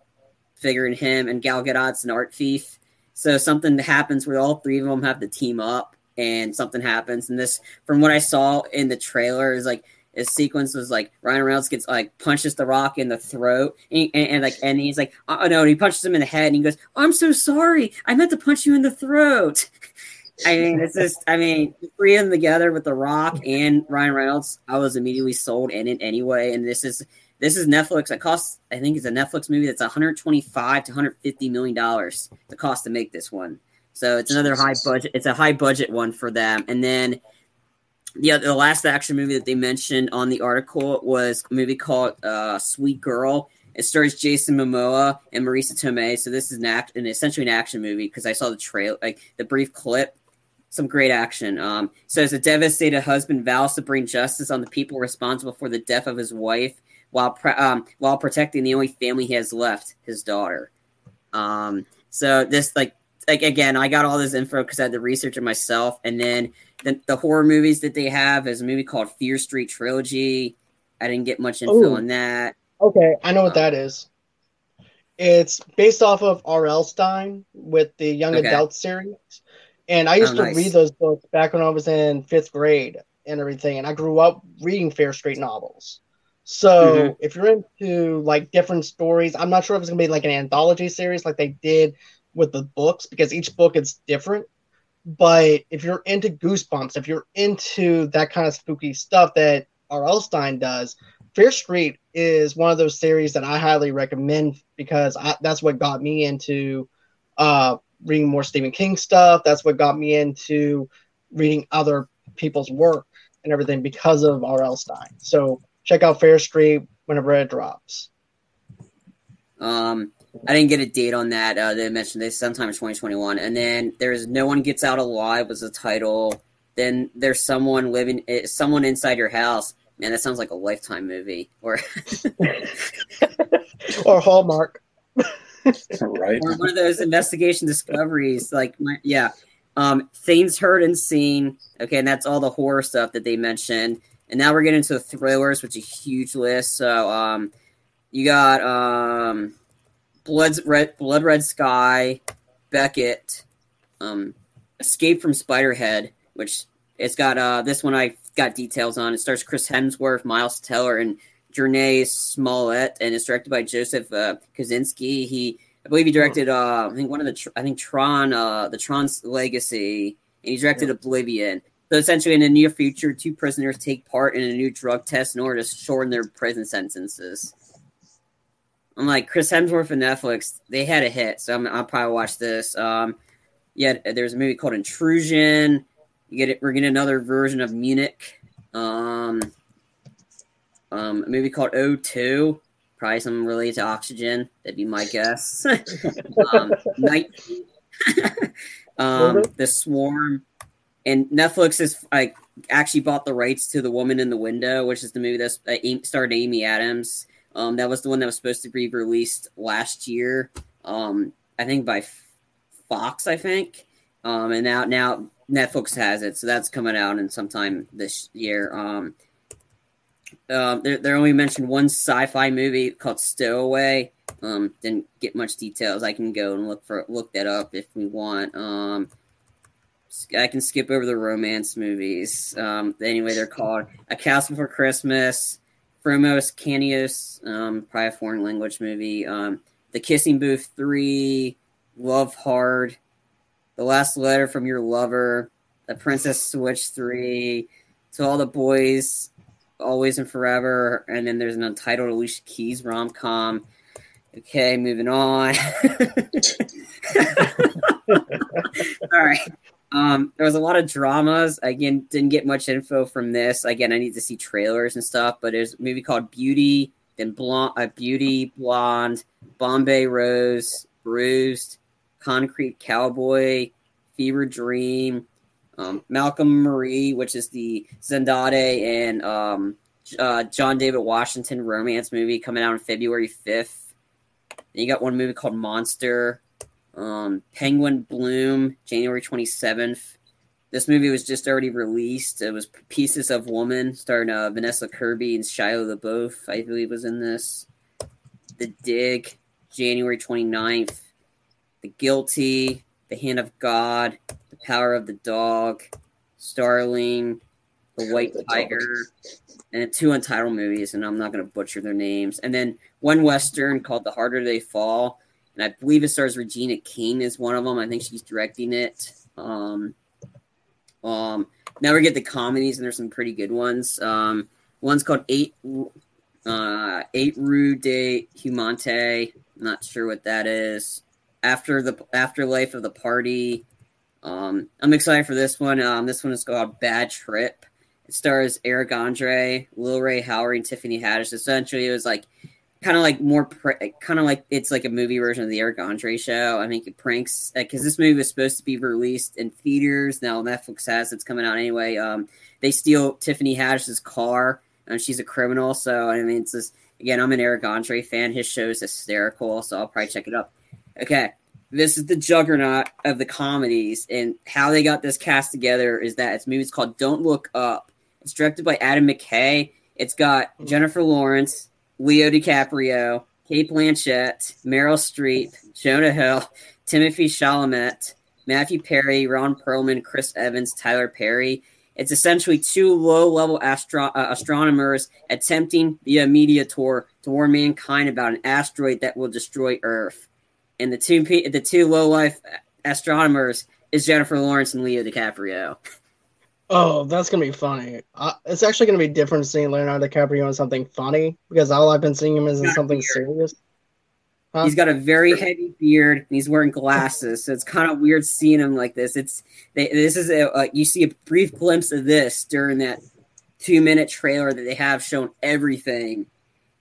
figuring him, and Gal Gadot's an art thief. So something happens where all three of them have to team up, and something happens. And this, from what I saw in the trailer, is like his sequence was like Ryan Reynolds gets like punches the Rock in the throat, and, and, and like and he's like, oh no, and he punches him in the head, and he goes, "I'm so sorry, I meant to punch you in the throat." I mean, it's just, I mean, three of them together with the Rock and Ryan Reynolds, I was immediately sold in it anyway. And this is this is Netflix. It costs, I think, it's a Netflix movie that's 125 to 150 million dollars the cost to make this one. So it's another high budget. It's a high budget one for them. And then yeah, the last action movie that they mentioned on the article was a movie called uh, Sweet Girl. It stars Jason Momoa and Marisa Tomei. So this is an act, an essentially an action movie because I saw the trail, like the brief clip. Some great action. Um, so as a devastated husband vows to bring justice on the people responsible for the death of his wife, while pre- um, while protecting the only family he has left, his daughter. Um, so this like like again, I got all this info because I had to research it myself, and then the, the horror movies that they have is a movie called Fear Street Trilogy. I didn't get much info Ooh. on that. Okay, I know what that is. It's based off of R.L. Stine with the Young okay. Adult series. And I used oh, to nice. read those books back when I was in fifth grade and everything. And I grew up reading Fear Street novels. So mm-hmm. if you're into like different stories, I'm not sure if it's gonna be like an anthology series like they did with the books because each book is different. But if you're into Goosebumps, if you're into that kind of spooky stuff that R.L. Stine does, Fear Street is one of those series that I highly recommend because I, that's what got me into uh, reading more Stephen King stuff. That's what got me into reading other people's work and everything because of R.L. Stine. So check out Fear Street whenever it drops. Um, I didn't get a date on that. Uh, they mentioned this sometime in 2021, and then there's "No One Gets Out Alive" was the title. Then there's someone living, eh, someone inside your house. Man, that sounds like a lifetime movie. Or or Hallmark. right. or one of those investigation discoveries. Like, my, yeah, um, things heard and seen. Okay, and that's all the horror stuff that they mentioned. And now we're getting into the thrillers, which is a huge list. So, um, you got um, Blood's Red, Blood Red Sky, Beckett, um, Escape from Spiderhead, which it's got uh, this one I got details on. It stars Chris Hemsworth, Miles Teller, and Jurnee Smollett, and it's directed by Joseph uh, Kosinski. He, I believe, he directed uh, I think one of the I think Tron, uh, the Tron's Legacy, and he directed Oblivion. So essentially, in the near future, two prisoners take part in a new drug test in order to shorten their prison sentences. I'm like Chris Hemsworth and Netflix, they had a hit, so I'm, I'll probably watch this. Um, yeah, there's a movie called Intrusion. You get it. We're getting another version of Munich. Um, um, a movie called O2. Probably something related to oxygen. That'd be my guess. um, Night. um, the Swarm, and Netflix is like actually bought the rights to The Woman in the Window, which is the movie that uh, starred Amy Adams. Um, that was the one that was supposed to be released last year. Um, I think by Fox, I think. Um, and now now Netflix has it, so that's coming out in sometime this year. Um, uh, they they only mentioned one sci-fi movie called Stowaway. Um, didn't get much details. I can go and look for look that up if we want. Um, I can skip over the romance movies. Um, anyway, they're called A Castle for Christmas, Fromos Canios, um, probably a foreign language movie. Um, the Kissing Booth Three, Love Hard, The Last Letter from Your Lover, The Princess Switch Three, To All the Boys, Always and Forever, and then there's an untitled Alicia Keys rom com. Okay, moving on. All right. Um, there was a lot of dramas. Again, didn't get much info from this. Again, I need to see trailers and stuff. But there's a movie called Beauty, then Blonde, uh, Beauty, Blonde, Bombay Rose, Bruised, Concrete Cowboy, Fever Dream, um, Malcolm Marie, which is the Zendaya and um, uh, John David Washington romance movie coming out on February fifth. Then you got one movie called Monster, um, Penguin Bloom, January 27th. This movie was just already released. It was Pieces of Woman, starring uh, Vanessa Kirby and Shia LaBeouf, I believe, was in this. The Dig, January 29th. The Guilty, The Hand of God, The Power of the Dog, Starling, The White Tiger, and two untitled movies, and I'm not going to butcher their names. And then one Western called The Harder They Fall and I believe it stars Regina King is one of them. I think she's directing it. Um, um, now we get the comedies, and there's some pretty good ones. Um, one's called Eight uh, Eight Rue de Humante. Not sure what that is. After the afterlife of the party. Um, I'm excited for this one. Um, this one is called Bad Trip. It stars Eric Andre, Lil Rel Howery, and Tiffany Haddish. Essentially, it was like kind of like more pr- kind of like it's like a movie version of the Eric Andre show. I think it pranks because uh, this movie was supposed to be released in theaters. Now Netflix has it's coming out anyway. Um, they steal Tiffany Haddish's car, and she's a criminal. So I mean, it's just again, I'm an Eric Andre fan. His show is hysterical, so I'll probably check it up. Okay. This is the juggernaut of the comedies, and how they got this cast together is that it's movie's called Don't Look Up. It's directed by Adam McKay. It's got Jennifer Lawrence, Leo DiCaprio, Cate Blanchett, Meryl Streep, Jonah Hill, Timothy Chalamet, Matthew Perry, Ron Perlman, Chris Evans, Tyler Perry. It's essentially two low-level astro- uh, astronomers attempting via media tour to warn mankind about an asteroid that will destroy Earth. And the two the two low-life astronomers is Jennifer Lawrence and Leo DiCaprio. Oh, that's gonna be funny. Uh, it's actually gonna be different seeing Leonardo DiCaprio in something funny because all I've been seeing him is in something serious. Huh? He's got a very heavy beard and he's wearing glasses, so it's kind of weird seeing him like this. It's they, this is a, uh, you see a brief glimpse of this during that two minute trailer that they have shown everything.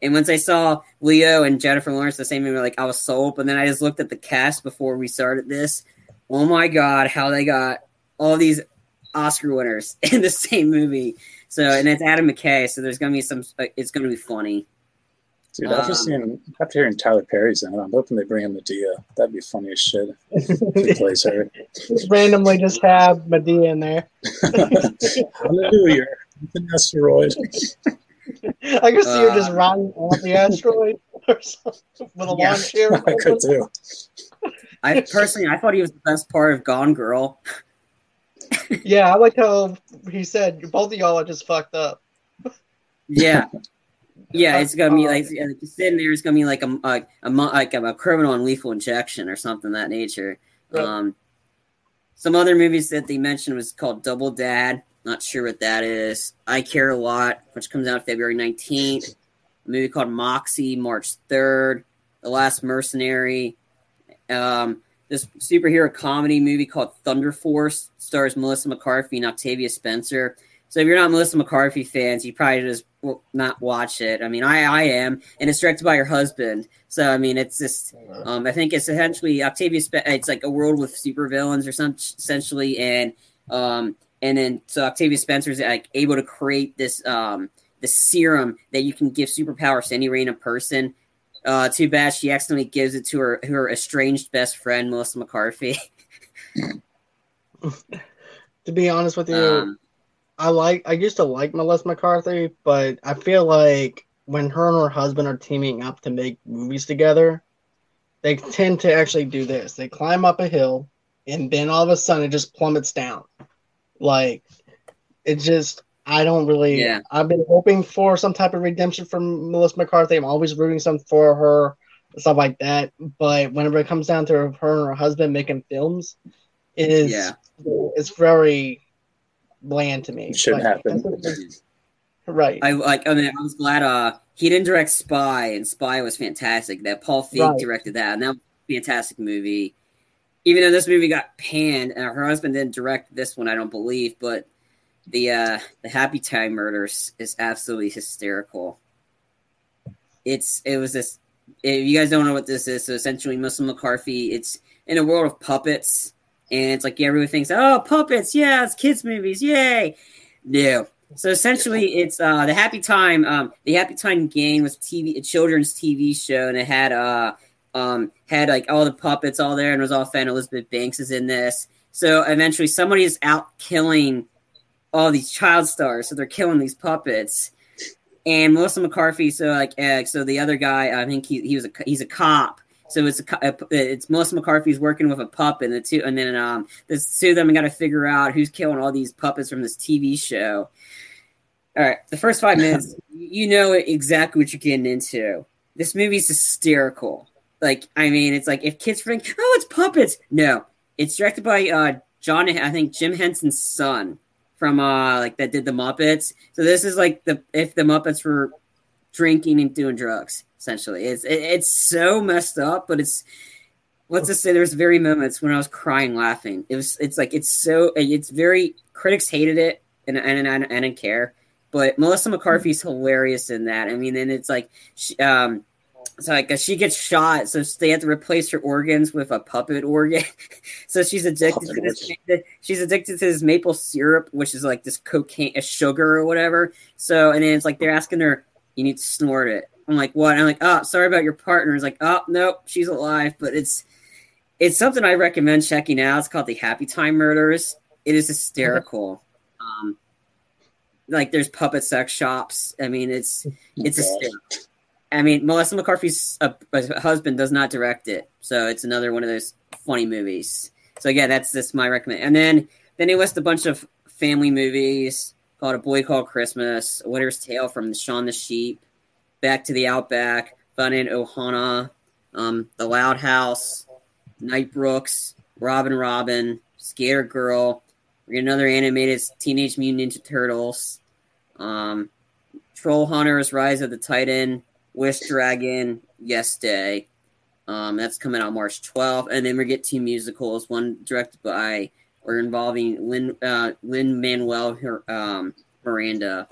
And once I saw Leo and Jennifer Lawrence the same movie, like I was sold. But then I just looked at the cast before we started this. Oh my god, how they got all these Oscar winners in the same movie. So, and it's Adam McKay. So there's gonna be some. It's gonna be funny. Dude, after Um, seeing after hearing Tyler Perry's in it, I'm hoping they bring in Madea. That'd be funny as shit. If he plays her. Just randomly just have Madea in there. Hallelujah. It's an asteroid. I can see her just Uh, riding on the asteroid or something with a Yeah. lawn chair. I could too. I personally, I thought he was the best part of Gone Girl. Yeah, I like how he said both of y'all are just fucked up. Yeah, yeah, it's gonna be like yeah, like, sitting there. It's gonna be like a like a mo- like a criminal and lethal injection or something of that nature. Right. Um, some other movies that they mentioned was called Double Dad. Not sure what that is. I Care a Lot, which comes out February nineteenth. A movie called Moxie, March third. The Last Mercenary. Um, this superhero comedy movie called Thunder Force stars Melissa McCarthy and Octavia Spencer. So if you're not Melissa McCarthy fans, you probably just will not watch it. I mean, I I am, and it's directed by her husband. So I mean, it's just um, I think it's essentially Octavia. Spe- it's like a world with supervillains or some essentially, and um, and then so Octavia Spencer's like able to create this um the serum that you can give superpowers to any random person. Uh, too bad she accidentally gives it to her her estranged best friend Melissa McCarthy. To be honest with you, Um, I like I used to like Melissa McCarthy, but I feel like when her and her husband are teaming up to make movies together, they tend to actually do this. They climb up a hill and then all of a sudden it just plummets down. Like it just I don't really Yeah. I've been hoping for some type of redemption from Melissa McCarthy. I'm always rooting some for her, stuff like that. But whenever it comes down to her and her husband making films, it is Yeah. it's very bland to me. It shouldn't Like, happen. Right. I like. I mean, I was glad. Uh, he didn't direct Spy, and Spy was fantastic. That Paul Feig Right. directed that, and that was a fantastic movie. Even though this movie got panned, and her husband didn't direct this one, I don't believe. But the uh, the Happy Time Murders is absolutely hysterical. It's it was this. If you guys don't know what this is, so essentially, Melissa McCarthy. It's in a world of puppets, and it's like everyone thinks, "Oh, puppets! Yeah, it's kids' movies! Yay!" No, so essentially, it's uh, the Happy Time. Um, the Happy Time game was TV, a children's TV show, and it had uh, um, had like all the puppets all there, and it was all fan Elizabeth Banks is in this. So eventually, somebody is out killing all these child stars. So they're killing these puppets. And Melissa McCarthy, so like, uh, so the other guy, I think he, he was a he's a cop. So it's a, it's Melissa McCarthy's working with a puppet, and the two, and then um, the two of them got to figure out who's killing all these puppets from this TV show. All right, the first five minutes, you know exactly what you're getting into. This movie's hysterical. Like, I mean, it's like if kids think, "Oh, it's puppets," no, it's directed by uh, John, I think Jim Henson's son from uh, like that did the Muppets. So this is like the if the Muppets were drinking and doing drugs. Essentially, it's it, it's so messed up, but it's let's just say there's very moments when I was crying laughing. It was it's like it's so it's very critics hated it and and, and I didn't care. But Melissa McCarthy's hilarious in that. I mean, and it's like, she, um, it's like uh, she gets shot, so they have to replace her organs with a puppet organ. so she's addicted to this. She's addicted to this maple syrup, which is like this cocaine, a sugar or whatever. So, and then it's like they're asking her, "You need to snort it." I'm like, "What?" I'm like, "Oh, sorry about your partner." It's like, "Oh, nope, she's alive." But it's it's something I recommend checking out. It's called the Happy Time Murders. It is hysterical. Um, like there's puppet sex shops. I mean, it's it's hysterical. I mean, Melissa McCarthy's uh, husband does not direct it, so it's another one of those funny movies. So yeah, that's just my recommend. And then then he lists a bunch of family movies called A Boy Called Christmas, A Winter's Tale from Shaun the Sheep, Back to the Outback, Finding Ohana, um, The Loud House, Nightbooks, Robin Robin, Skater Girl. We get another animated Teenage Mutant Ninja Turtles, um, Troll Hunters, Rise of the Titan, Wish Dragon, Yes Day. Um, that's coming out March 12th. And then we get two musicals, one directed by or involving Lin uh, Lin Manuel um, Miranda.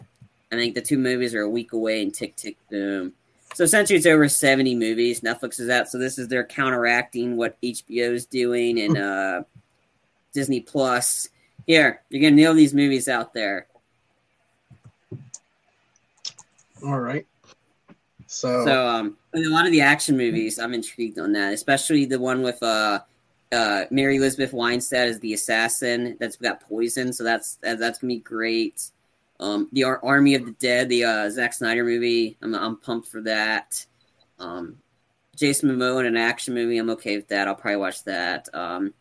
I think the two movies are a week away in Tick Tick Boom. So essentially, it's over 70 movies. Netflix is out, so this is their counteracting what HBO is doing and uh, Disney Plus. Here, you're gonna nail these movies out there. All right. So, So um, a lot of the action movies, I'm intrigued on that, especially the one with uh, uh, Mary Elizabeth Winstead as the assassin that's got poison. So that's that, that's gonna be great. Um, the Ar- Army of the Dead, the uh, Zack Snyder movie, I'm I'm pumped for that. Um, Jason Momoa in an action movie, I'm okay with that. I'll probably watch that. Um,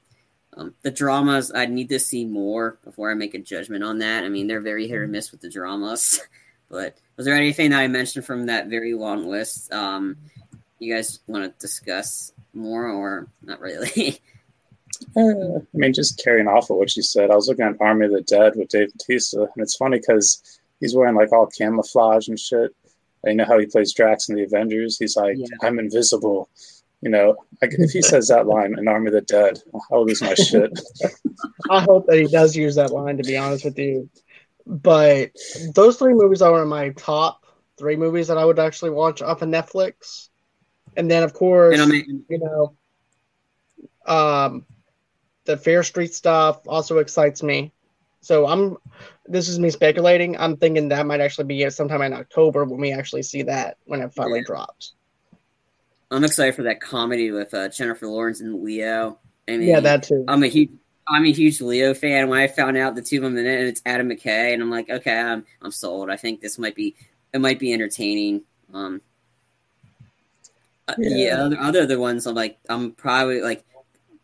um, the dramas, I need to see more before I make a judgment on that. I mean, they're very hit or miss with the dramas. But was there anything that I mentioned from that very long list? Um, you guys want to discuss more or not really? Uh, I mean, just carrying off of what you said, I was looking at Army of the Dead with Dave Bautista, and it's funny because he's wearing like all camouflage and shit. And you know how he plays Drax in the Avengers? He's like, Yeah. I'm invisible. You know, like, if he says that line in Army of the Dead, I'll lose my shit. I hope that he does use that line. To be honest with you, but those three movies are in my top three movies that I would actually watch off of Netflix. And then, of course, you know, um, the Fear Street stuff also excites me. So I'm, this is me speculating. I'm thinking that might actually be sometime in October when we actually see that when it finally Yeah. drops. I'm excited for that comedy with uh, Jennifer Lawrence and Leo. I mean, Yeah, that too. I'm a huge I'm a huge Leo fan. When I found out the two of them in it, and it's Adam McKay, and I'm like, okay, I'm I'm sold. I think this might be it might be entertaining. Um, uh, yeah, Yeah. other other other ones, I'm like, I'm probably like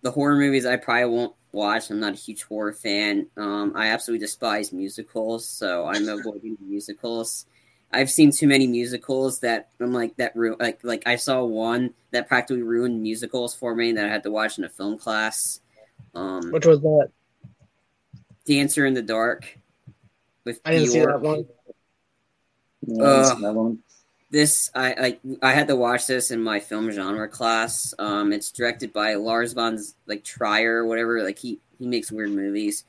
the horror movies. I probably won't watch. I'm not a huge horror fan. Um, I absolutely despise musicals, so I'm avoiding musicals. I've seen too many musicals that I'm like that. Ru- like like I saw one that practically ruined musicals for me that I had to watch in a film class. Um, Which was that? Dancer in the Dark with I didn't see that one. Yeah, Uh, that's that one. This I like. I had to watch this in my film genre class. Um, it's directed by Lars von like Trier or whatever. Like he he makes weird movies.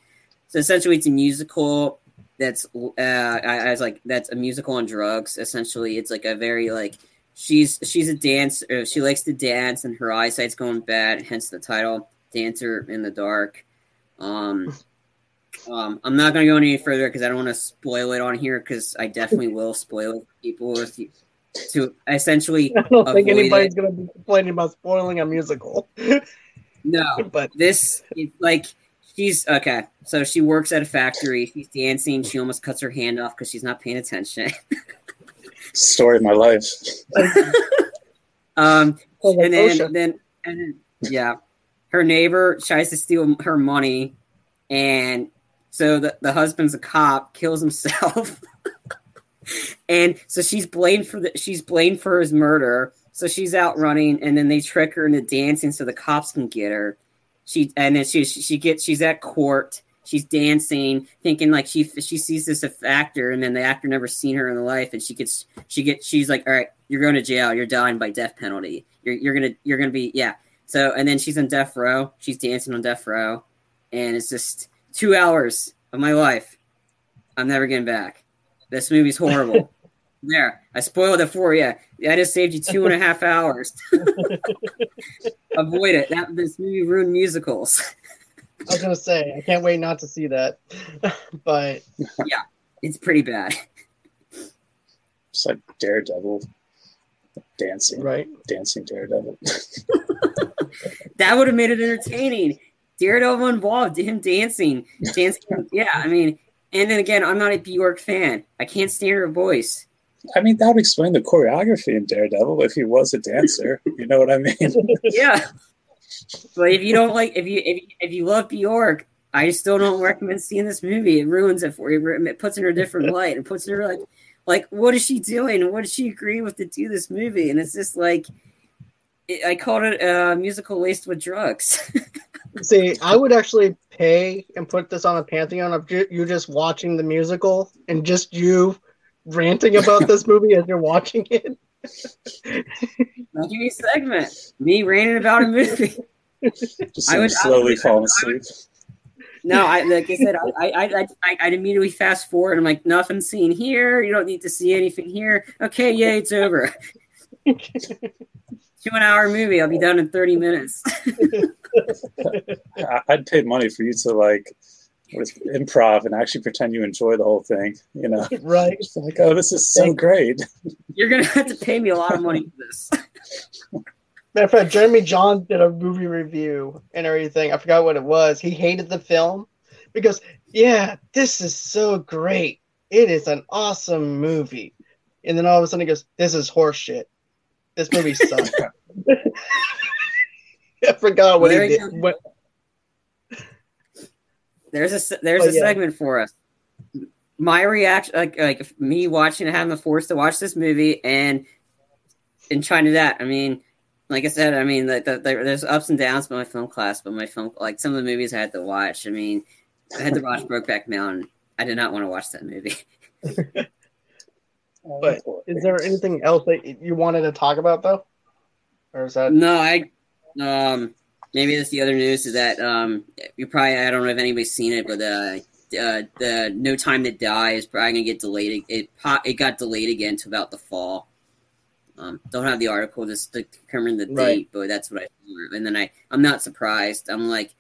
So essentially, it's a musical that's uh, I, I was like that's a musical on drugs. Essentially, it's like a very like she's she's a dancer. Or she likes to dance, and her eyesight's going bad. Hence the title, "Dancer in the Dark." Um, um, I'm not going to go any further because I don't want to spoil it on here because I definitely will spoil it for people if you, to essentially I don't think anybody's it. going to be complaining about spoiling a musical. no. but This is like she's okay. So she works at a factory. She's dancing. She almost cuts her hand off because she's not paying attention. Story of my life. Um, Oh, and then, OSHA. then, and then, yeah, her neighbor tries to steal her money, and so the, the husband's a cop, kills himself, and so she's blamed for the she's blamed for his murder. So she's out running, and then they trick her into dancing so the cops can get her. She and then she she gets she's at court. She's dancing, thinking like she she sees this actor, and then the actor never seen her in her life, and she gets she gets she's like, all right, you're going to jail, you're dying by death penalty. You're you're gonna you're gonna be yeah. So and then she's on death row. She's dancing on death row, and it's just two hours of my life. I'm never getting back. This movie's horrible. there, I spoiled it for you. I just saved you two and a half hours. Avoid it. That this movie ruined musicals. I was going to say, I can't wait not to see that. but yeah, It's pretty bad. It's like Daredevil dancing, right, dancing Daredevil. That would have made it entertaining. Daredevil involved, him dancing, dancing. Yeah, I mean, and then again, I'm not a Bjork fan. I can't stand her voice. I mean, that would explain the choreography in Daredevil if he was a dancer. you know what I mean? Yeah, but if you don't like, if you if you, if you love Bjork, I still don't recommend seeing this movie. It ruins it for you. It puts in a different light. It puts in her like, like what is she doing? What did she agree with to do this movie? And it's just like, I called it a musical laced with drugs. see, I would actually pay and put this on a pantheon of ju- you just watching the musical and just you ranting about this movie as you're watching it. I'll give you a segment. Me ranting about a movie. Just I would- slowly I would- falling asleep. No, I like I said, I I I I I'd immediately fast forward. I'm like, nothing seen here. You don't need to see anything here. Okay, yay, it's over. Two an hour movie. I'll be done in thirty minutes. I- I'd pay money for you to like with improv and actually pretend you enjoy the whole thing. You know, right. Just like, oh, this is so great. You're gonna have to pay me a lot of money for this. Matter of fact, Jeremy John did a movie review and everything. I forgot what it was. He hated the film because, yeah, this is so great. It is an awesome movie. And then all of a sudden he goes, This is horseshit. This movie sucks. I forgot what There he did. go. What, There's a there's Oh, a yeah. segment for us. My reaction, like like me watching having the force to watch this movie, and and trying to do that. I mean, like I said, I mean, the, the, the, there's ups and downs with my film class, but my film, like some of the movies I had to watch. I mean, I had to watch Brokeback Mountain. I did not want to watch that movie. But is there anything else that you wanted to talk about, though? Or is that. No, I um maybe that's the other news is that um you probably I don't know if anybody's seen it, but uh, uh the No Time to Die is probably gonna get delayed. It po- it got delayed again to about the fall. Um, don't have the article just to confirm the date, Right. but that's what I and then I I'm not surprised. I'm like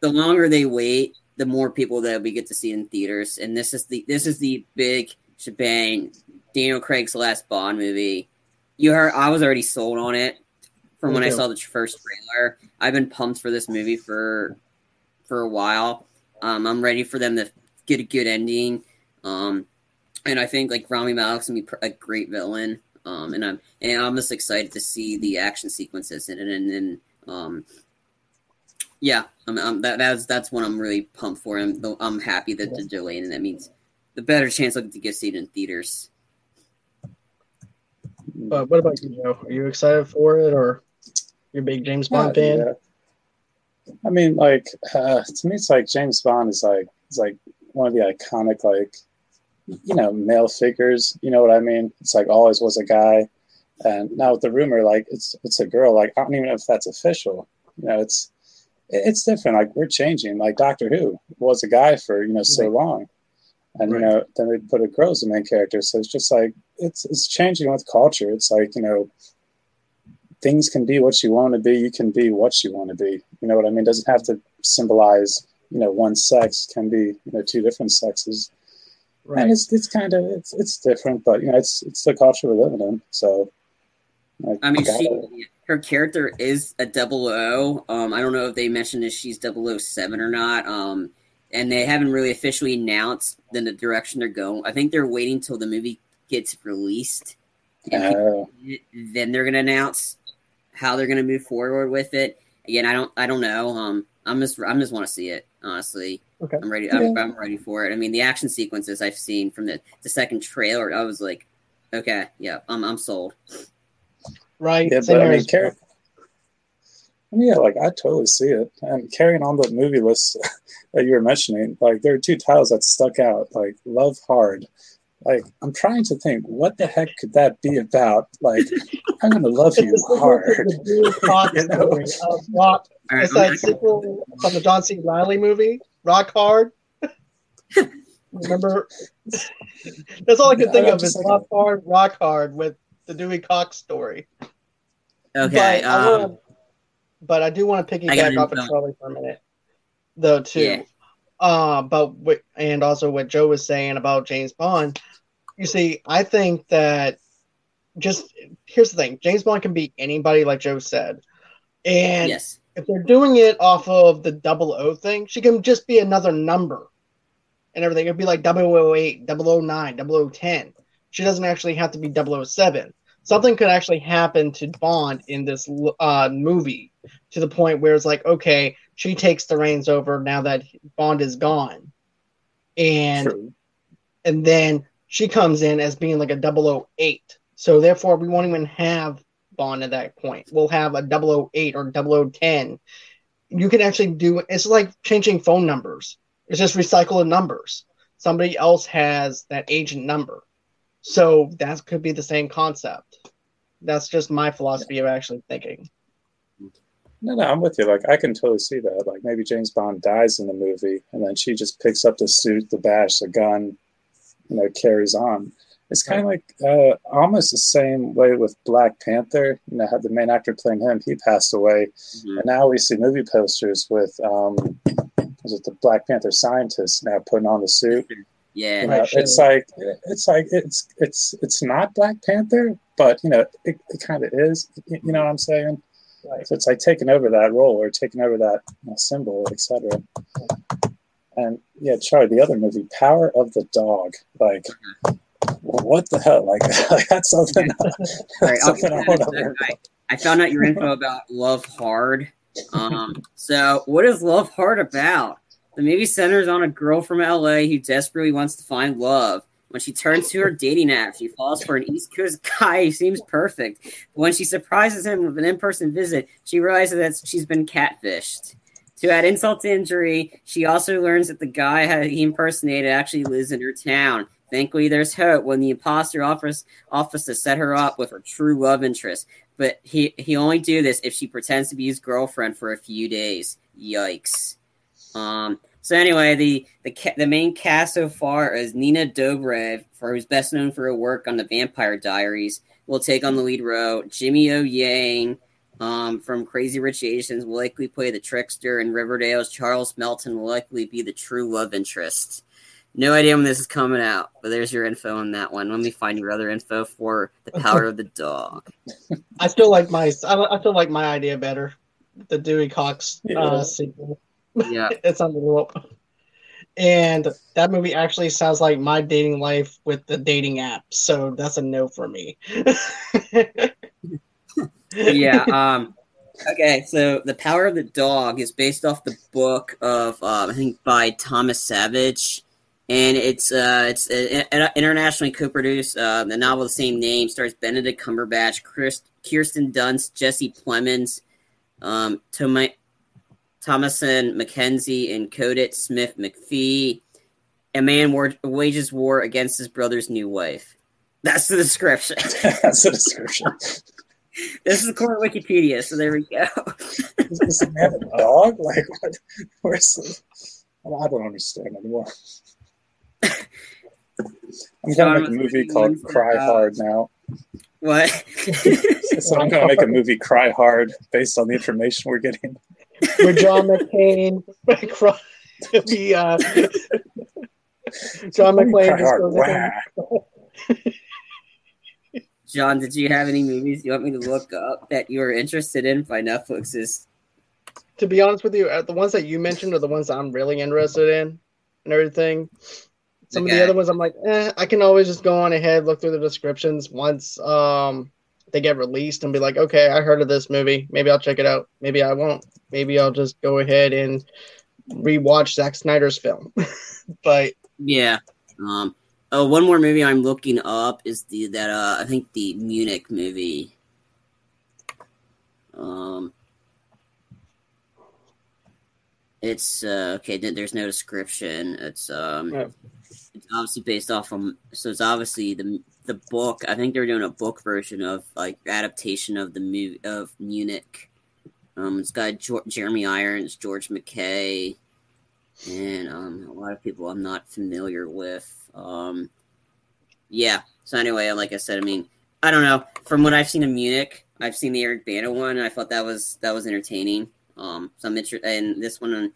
the longer they wait, the more people that we get to see in theaters, and this is the this is the big shebang. Daniel Craig's last Bond movie. You heard I was already sold on it from when I saw the first trailer. I've been pumped for this movie for for a while. Um, I'm ready for them to get a good ending. Um, and I think like Rami Malek's gonna be pr- a great villain. Um, and I'm and I'm just excited to see the action sequences in it. And then um, yeah, I'm, I'm, that, that's that's what I'm really pumped for. I'm I'm happy that they're delaying, and that means the better chance I'll get to get see it in theaters. But what about you, Joe? Are you excited for it, or you're a big James Bond Yeah, fan? yeah. I mean, like uh, to me, it's like James Bond is like it's like one of the iconic like you know male figures. You know what I mean? It's like always was a guy, and now with the rumor, like it's it's a girl. Like I don't even know if that's official. You know, it's it's different. Like we're changing. Like Doctor Who was a guy for you know so long, and Right. you know then they put a girl as the main character. So it's just like it's it's changing with culture. It's like you know things can be what you want to be. You can be what you want to be. You know what I mean? It doesn't have to symbolize, you know, one sex can be, you know, two different sexes. Right. And it's it's kind of it's it's different, but you know, it's it's the culture we're living in. So, like, I mean, she her character is a double O. Um, I don't know if they mentioned if she's 007 or not. Um, and they haven't really officially announced then the direction they're going. I think they're waiting till the movie gets released, and uh, then they're going to announce how they're going to move forward with it. Again, I don't I don't know. Um, I'm just I'm just want to see it honestly. Okay. I'm ready. I'm, I'm ready for it. I mean, the action sequences I've seen from the the second trailer, I was like, okay, yeah, I'm I'm sold. Right. yeah, but I here mean, as carry, yeah, like I totally see it. And carrying on the movie list that you were mentioning, like there are two titles that stuck out, like Love Hard. Like I'm trying to think, what the heck could that be about? Like I'm gonna love you It's the sequel to hard. the You know? of Rock. All right, It's I'm that sequel from the John C. Reilly movie, Rock Hard. Remember? That's all I can Yeah, think I'm of just is like- Rock Hard, Rock Hard with the Dewey Cox story. okay. But, I Um, wanna, but I do want to I piggyback gotta off of know. Charlie for a minute, though, too. Yeah. Uh, but what, and also what Joe was saying about James Bond. You see, I think that just here's the thing: James Bond can be anybody, like Joe said, and yes. if they're doing it off of the double O thing, she can just be another number and everything. It'd be like 008, 009, 0010. She doesn't actually have to be 007. Something could actually happen to Bond in this uh, movie to the point where it's like, okay, she takes the reins over now that Bond is gone. And True. and then she comes in as being like a 008. So therefore, we won't even have Bond at that point. We'll have a 008 or 0010. You can actually do it's like changing phone numbers. It's just recycling numbers. Somebody else has that agent number. So that could be the same concept. That's just my philosophy of actually thinking. No, no, I'm with you. Like, I can totally see that. Like, maybe James Bond dies in the movie, and then she just picks up the suit, the badge, the gun, you know, carries on. It's kind of like uh, almost the same way with Black Panther. You know, had the main actor playing him, he passed away, Mhm. and now we see movie posters with um, was it the Black Panther scientist now putting on the suit, Yeah. You know, it's like it's like it's it's it's not Black Panther, but you know it, it kind of is. You know what I'm saying? Right. So it's like taking over that role or taking over that symbol, etc. And yeah, Charlie, the other movie, Power of the Dog, like. What the hell? Like, that's something. that's something I, I, I found out your info about Love Hard. Um, so, what is Love Hard about? The movie centers on a girl from LA who desperately wants to find love. When she turns to her dating app, she falls for an East Coast guy who seems perfect. But when she surprises him with an in person visit, she realizes that she's been catfished. To add insult to injury, she also learns that the guy he impersonated actually lives in her town. Thankfully, there's hope when the imposter offers offers to set her up with her true love interest. But he he only do this if she pretends to be his girlfriend for a few days. Yikes. Um, so anyway, the the the main cast so far is Nina Dobrev, for who's best known for her work on the Vampire Diaries, will take on the lead role. Jimmy O Yang um, from Crazy Rich Asians will likely play the trickster, and Riverdale's Charles Melton will likely be the true love interest. No idea when this is coming out, but there's your info on that one. Let me find your other info for the power of the dog. I still like my I still like my idea better. The Dewey Cox uh, sequel. Yeah, it's on the rope. And that movie actually sounds like my dating life with the dating app, so that's a no for me. yeah. Um. Okay, so the power of the dog is based off the book of um, I think by Thomas Savage, and it's uh it's uh, internationally co-produced. Uh, the novel, the same name, stars Benedict Cumberbatch, Chris, Kirsten Dunst, Jesse Plemons, um, Tom- Thomasin McKenzie and Kodi Smit-McPhee. A man war- wages war against his brother's new wife. That's the description. That's the description. This is core Wikipedia, so there we go. is this man a dog? Like, what? Where's the... I don't understand anymore. I'm gonna make a movie called Cry Hard now. What? so I'm gonna make a movie Cry Hard based on the information we're getting with John McCain. the uh, John McClane. John, did you have any movies you want me to look up that you are interested in by Netflix? Is to be honest with you, uh, the ones that you mentioned are the ones I'm really interested in and everything. Some okay. of the other ones I'm like, eh, I can always just go on ahead, look through the descriptions once um they get released and be like, okay, I heard of this movie. Maybe I'll check it out. Maybe I won't. Maybe I'll just go ahead and rewatch Zack Snyder's film. but yeah. Um. Oh, one more movie I'm looking up is the that uh I think the Munich movie. Um. It's uh, okay. There's no description. It's um, yeah. it's obviously based off from. So it's obviously the the book. I think they're doing a book version of like adaptation of the movie of Munich. Um, it's got jo- Jeremy Irons, George McKay, and um, a lot of people I'm not familiar with. Um, yeah. So anyway, like I said, I mean, I don't know. From what I've seen in Munich, I've seen the Eric Bana one, and I thought that was that was entertaining. Um, so I'm interested, and this one I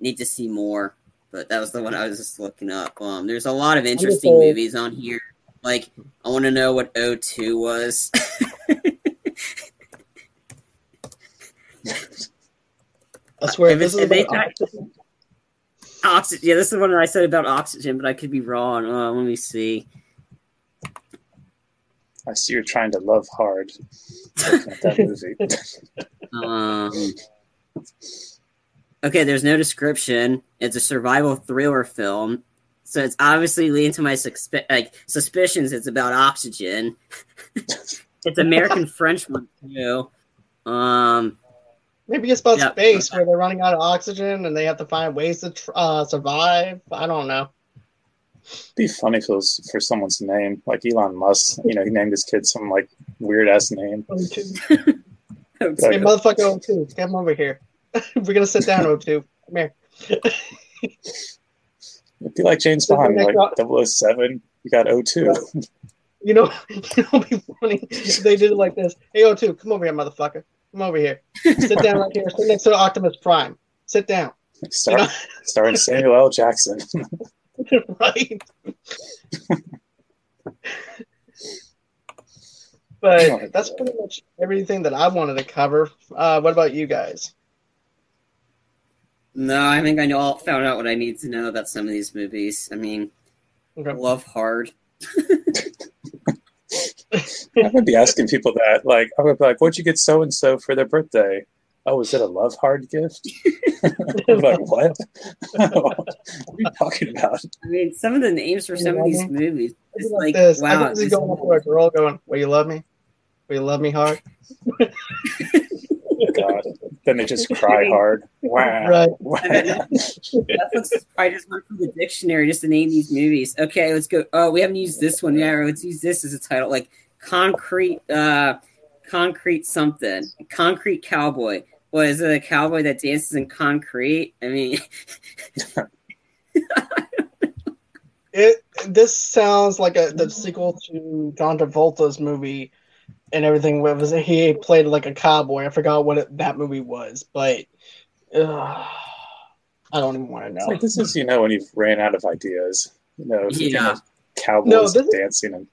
need to see more. But that was the one I was just looking up. Um, there's a lot of interesting movies on here. Like, I want to know what O2 was. I swear, this is about oxygen. Yeah, this is the one I said about oxygen, but I could be wrong. Uh, let me see. I see you're trying to love hard. that movie. um, okay, there's no description. It's a survival thriller film. So it's obviously leading to my suspe- like suspicions. It's about oxygen. it's American French one too. Um, maybe it's about space where they're running out of oxygen and they have to find ways to tr- uh, survive. I don't know. It'd be funny if it was for someone's name, like Elon Musk. You know, he named his kid some like weird ass name. hey, motherfucker, O2, come over here. We're gonna sit down, O2. Come here. It'd be like James Bond, like 007. You got O2. You know, you know, be funny. They did it like this. Hey, O2, come over here, motherfucker. Come over here. Sit down right here. Sit next to Optimus Prime. Sit down. Star, you know? starring Samuel L. Jackson. right. but that's pretty much everything that I wanted to cover. Uh, what about you guys? No, I think I know. All, found out what I need to know about some of these movies. I mean, Okay. Love Hard. I would be asking people that. Like, I would be like, "What'd you get so and so for their birthday?" Oh, is it a love hard gift? I'm like, what? what are you talking about? I mean, some of the names for some of these movies, It's it's like, like, this. I wow. can see this- going up to a girl going, Will you love me? Will you love me hard? Oh, God. Then they just cry hard. Wow. Right. Wow. Netflix is probably just went through the dictionary just to name these movies. Okay, let's go. Oh, we haven't used this one. Yeah, let's use this as a title, like concrete, uh, concrete something, concrete cowboy. What is it? A cowboy that dances in concrete? I mean, It this sounds like a the sequel to John Travolta's movie and everything. It was he played like a cowboy. I forgot what it, that movie was, but uh, I don't even want to It's know. like this is, you know, when you've ran out of ideas. You know, if you Yeah. cowboys No, this is- dancing and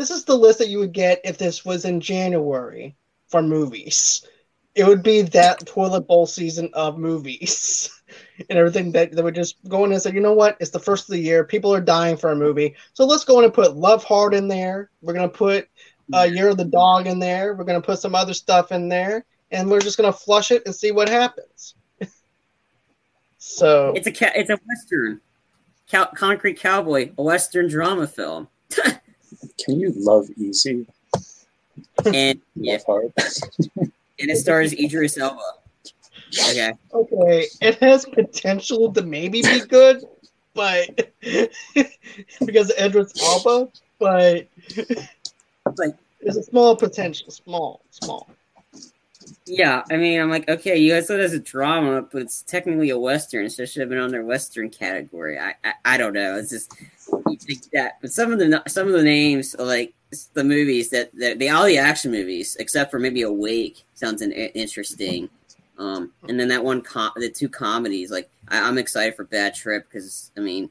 This is the list that you would get if this was in January for movies. It would be that toilet bowl season of movies and everything that they would just go in and say, you know what? It's the first of the year. People are dying for a movie. So let's go in and put Love Hard in there. We're going to put uh, Year of the Dog in there. We're going to put some other stuff in there. And we're just going to flush it and see what happens. so, it's a ca- it's a western, Cow- concrete cowboy, a western drama film, can you love easy? and yeah, hard. and it stars Idris Elba. Okay, okay, it has potential to maybe be good, but because of Idris Elba, but like there's a small potential, small, small. Yeah, I mean, I'm like, okay, you guys said it as a drama, but it's technically a western, so it should have been on their western category. I, I, I don't know. It's just that, but some of the some of the names, like the movies that, that the all the action movies, except for maybe Awake, sounds an, interesting. Um, and then that one, com- the two comedies, like I, I'm excited for Bad Trip because I mean,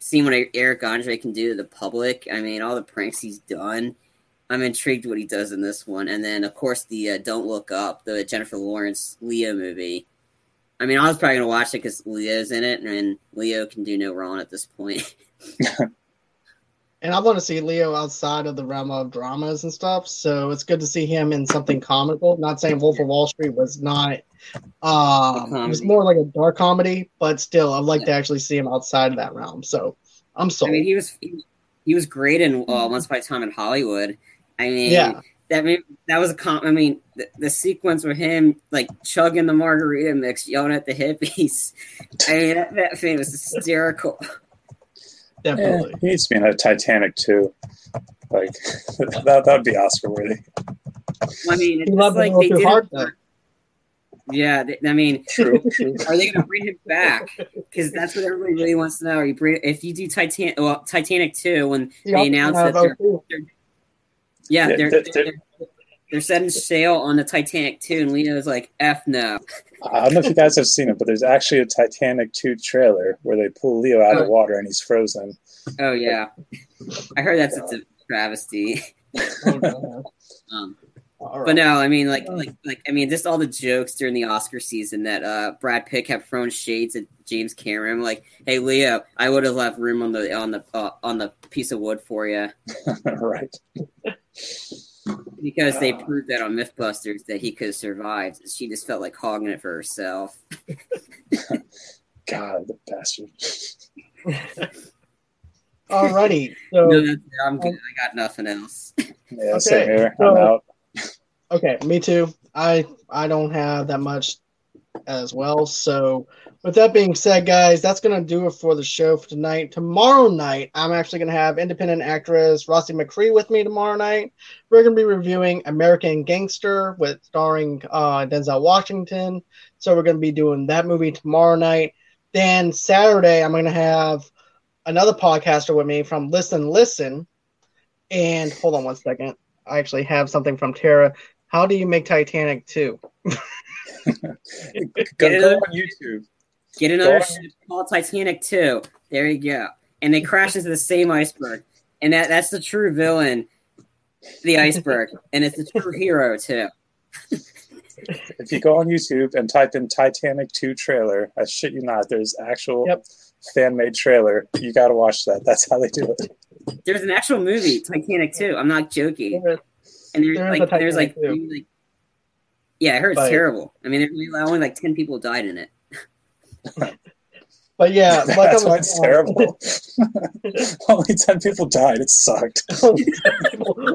seeing what Eric Andre can do to the public. I mean, all the pranks he's done. I'm intrigued what he does in this one, and then of course the uh, Don't Look Up, the Jennifer Lawrence Leo movie. I mean, I was probably gonna watch it because Leo's in it, and Leo can do no wrong at this point. And I want to see Leo outside of the realm of dramas and stuff. So it's good to see him in something comical. Not saying Wolf of Wall Street was not. Um, it was more like a dark comedy, but still, I'd like Yeah. to actually see him outside of that realm. So I'm I mean, he was he, was great in uh, Once Upon a Time in Hollywood. I mean, Yeah. that that was a com- I mean, the, the sequence with him like chugging the margarita mix, yelling at the hippies. I mean, that, that thing was hysterical. Yeah, Definitely. he needs to be in a Titanic too. Like that that would be Oscar worthy. I mean, it's He like they little did. hard, it though. for- yeah, they, I mean, True, true. are they going to bring him back? Because that's what everybody really wants to know. Are you bring if you do Titanic? Well, Titanic two when Yeah, they announced uh, that they're oh, yeah Yeah, they're, they're- they're, they're setting sail on the Titanic two, and Leo's like, "F no." I don't know if you guys have seen it, but there's actually a Titanic 2 trailer where they pull Leo out of water and he's frozen. Oh yeah, I heard that's a travesty. oh, no. Um, All right. But no, I mean, like, like, like, I mean, just all the jokes during the Oscar season that uh, Brad Pitt kept throwing shades at James Cameron, like, "Hey, Leo, I would have left room on the on the uh, on the piece of wood for you right. Because they proved that on MythBusters that he could have survived. She just felt like hogging it for herself. God, the bastard. Alrighty. So No, that's, I'm good. I got nothing else. Yeah, Okay, same here. so- I'm out. Okay, me too. I I don't have that much as well. So with that being said, guys, that's gonna do it for the show for tonight. Tomorrow night, I'm actually gonna have independent actress Rossi McCree with me tomorrow night. We're gonna be reviewing American Gangster with starring uh, Denzel Washington. So we're gonna be doing that movie tomorrow night. Then Saturday, I'm gonna have another podcaster with me from Listen Listen. And hold on one second. I actually have something from Tara. How do you make Titanic 2? Go, go on YouTube. Get another ship called Titanic 2. There you go. And they crash into the same iceberg. And that, that's the true villain, the iceberg. and it's the true hero, too. if you go on YouTube and type in Titanic 2 trailer, I shit you not, there's actual Yep. fan made trailer. You got to watch that. That's how they do it. There's an actual movie, Titanic 2. I'm not joking. There is- And there's There like, there's like, Titanic 2. three, like, yeah, I heard it's But- terrible. I mean, only like 10 people died in it. But yeah, like That's why it's saying- terrible. Only 10 people died. It sucked.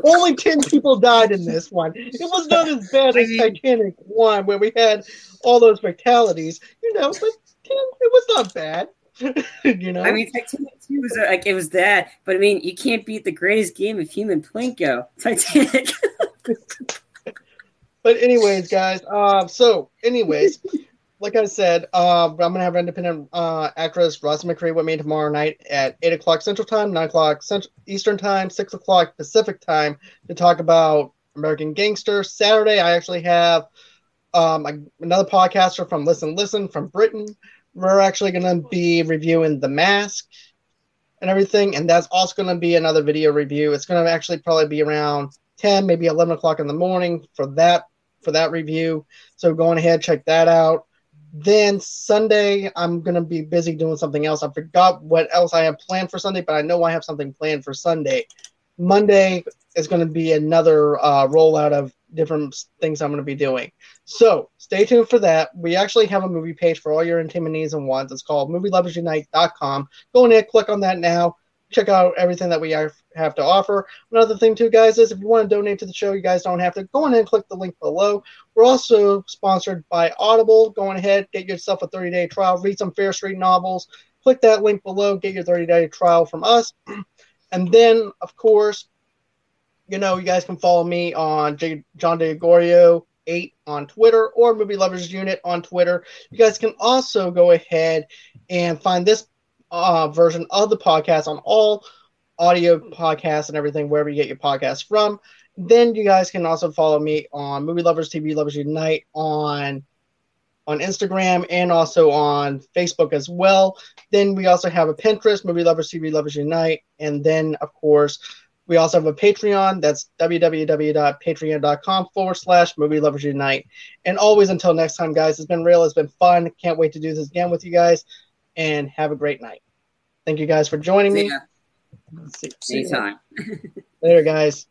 Only 10 people died in this one. It was not as bad as Titanic 1, where we had all those fatalities, you know, but 10, it was not bad. you know? I mean, Titanic 2 was uh, like, it was that, but I mean, you can't beat the greatest game of human plinko, Titanic. But anyways, guys. Um, so anyways, like I said, um, I'm gonna have independent uh, actress Ross McCree with me tomorrow night at eight o'clock Central Time, nine o'clock Central Eastern Time, six o'clock Pacific Time to talk about American Gangster. Saturday, I actually have um, a- another podcaster from Listen Listen from Britain. We're actually gonna be reviewing The Mask and everything, and that's also gonna be another video review. It's gonna actually probably be around 10 maybe 11 o'clock in the morning for that for that review so go on ahead check that out then sunday i'm going to be busy doing something else. I forgot what else i have planned for sunday but i know i have something planned for sunday. Monday is going to be another uh, rollout of different things i'm going to be doing. So stay tuned for that. We actually have a movie page for all your entertainment needs and wants. It's called movieloversunite.com go in there, click on that now check out everything that we have have to offer Another thing, too, guys, is if you want to donate to the show, you guys don't have to. Go in and click the link below. We're also sponsored by Audible. Go ahead, get yourself a 30 day trial, read some Fear Street novels. Click that link below, get your 30 day trial from us. And then, of course, you know, you guys can follow me on J- John DeGorio. 8 on Twitter or Movie Lovers Unite on Twitter. You guys can also go ahead and find this uh, version of the podcast on all audio podcasts and everything wherever you get your podcasts from. Then you guys can also follow me on Movie Lovers TV Lovers Unite on on Instagram and also on Facebook as well. Then we also have a Pinterest, Movie Lovers TV Lovers Unite, and then of course we also have a Patreon. That's www.patreon.com forward slash Movie Lovers Unite. And always until next time, guys, it's been real. It's been fun. Can't wait to do this again with you guys. And have a great night. Thank you guys for joining me. Yeah, See- see you anytime. later, guys.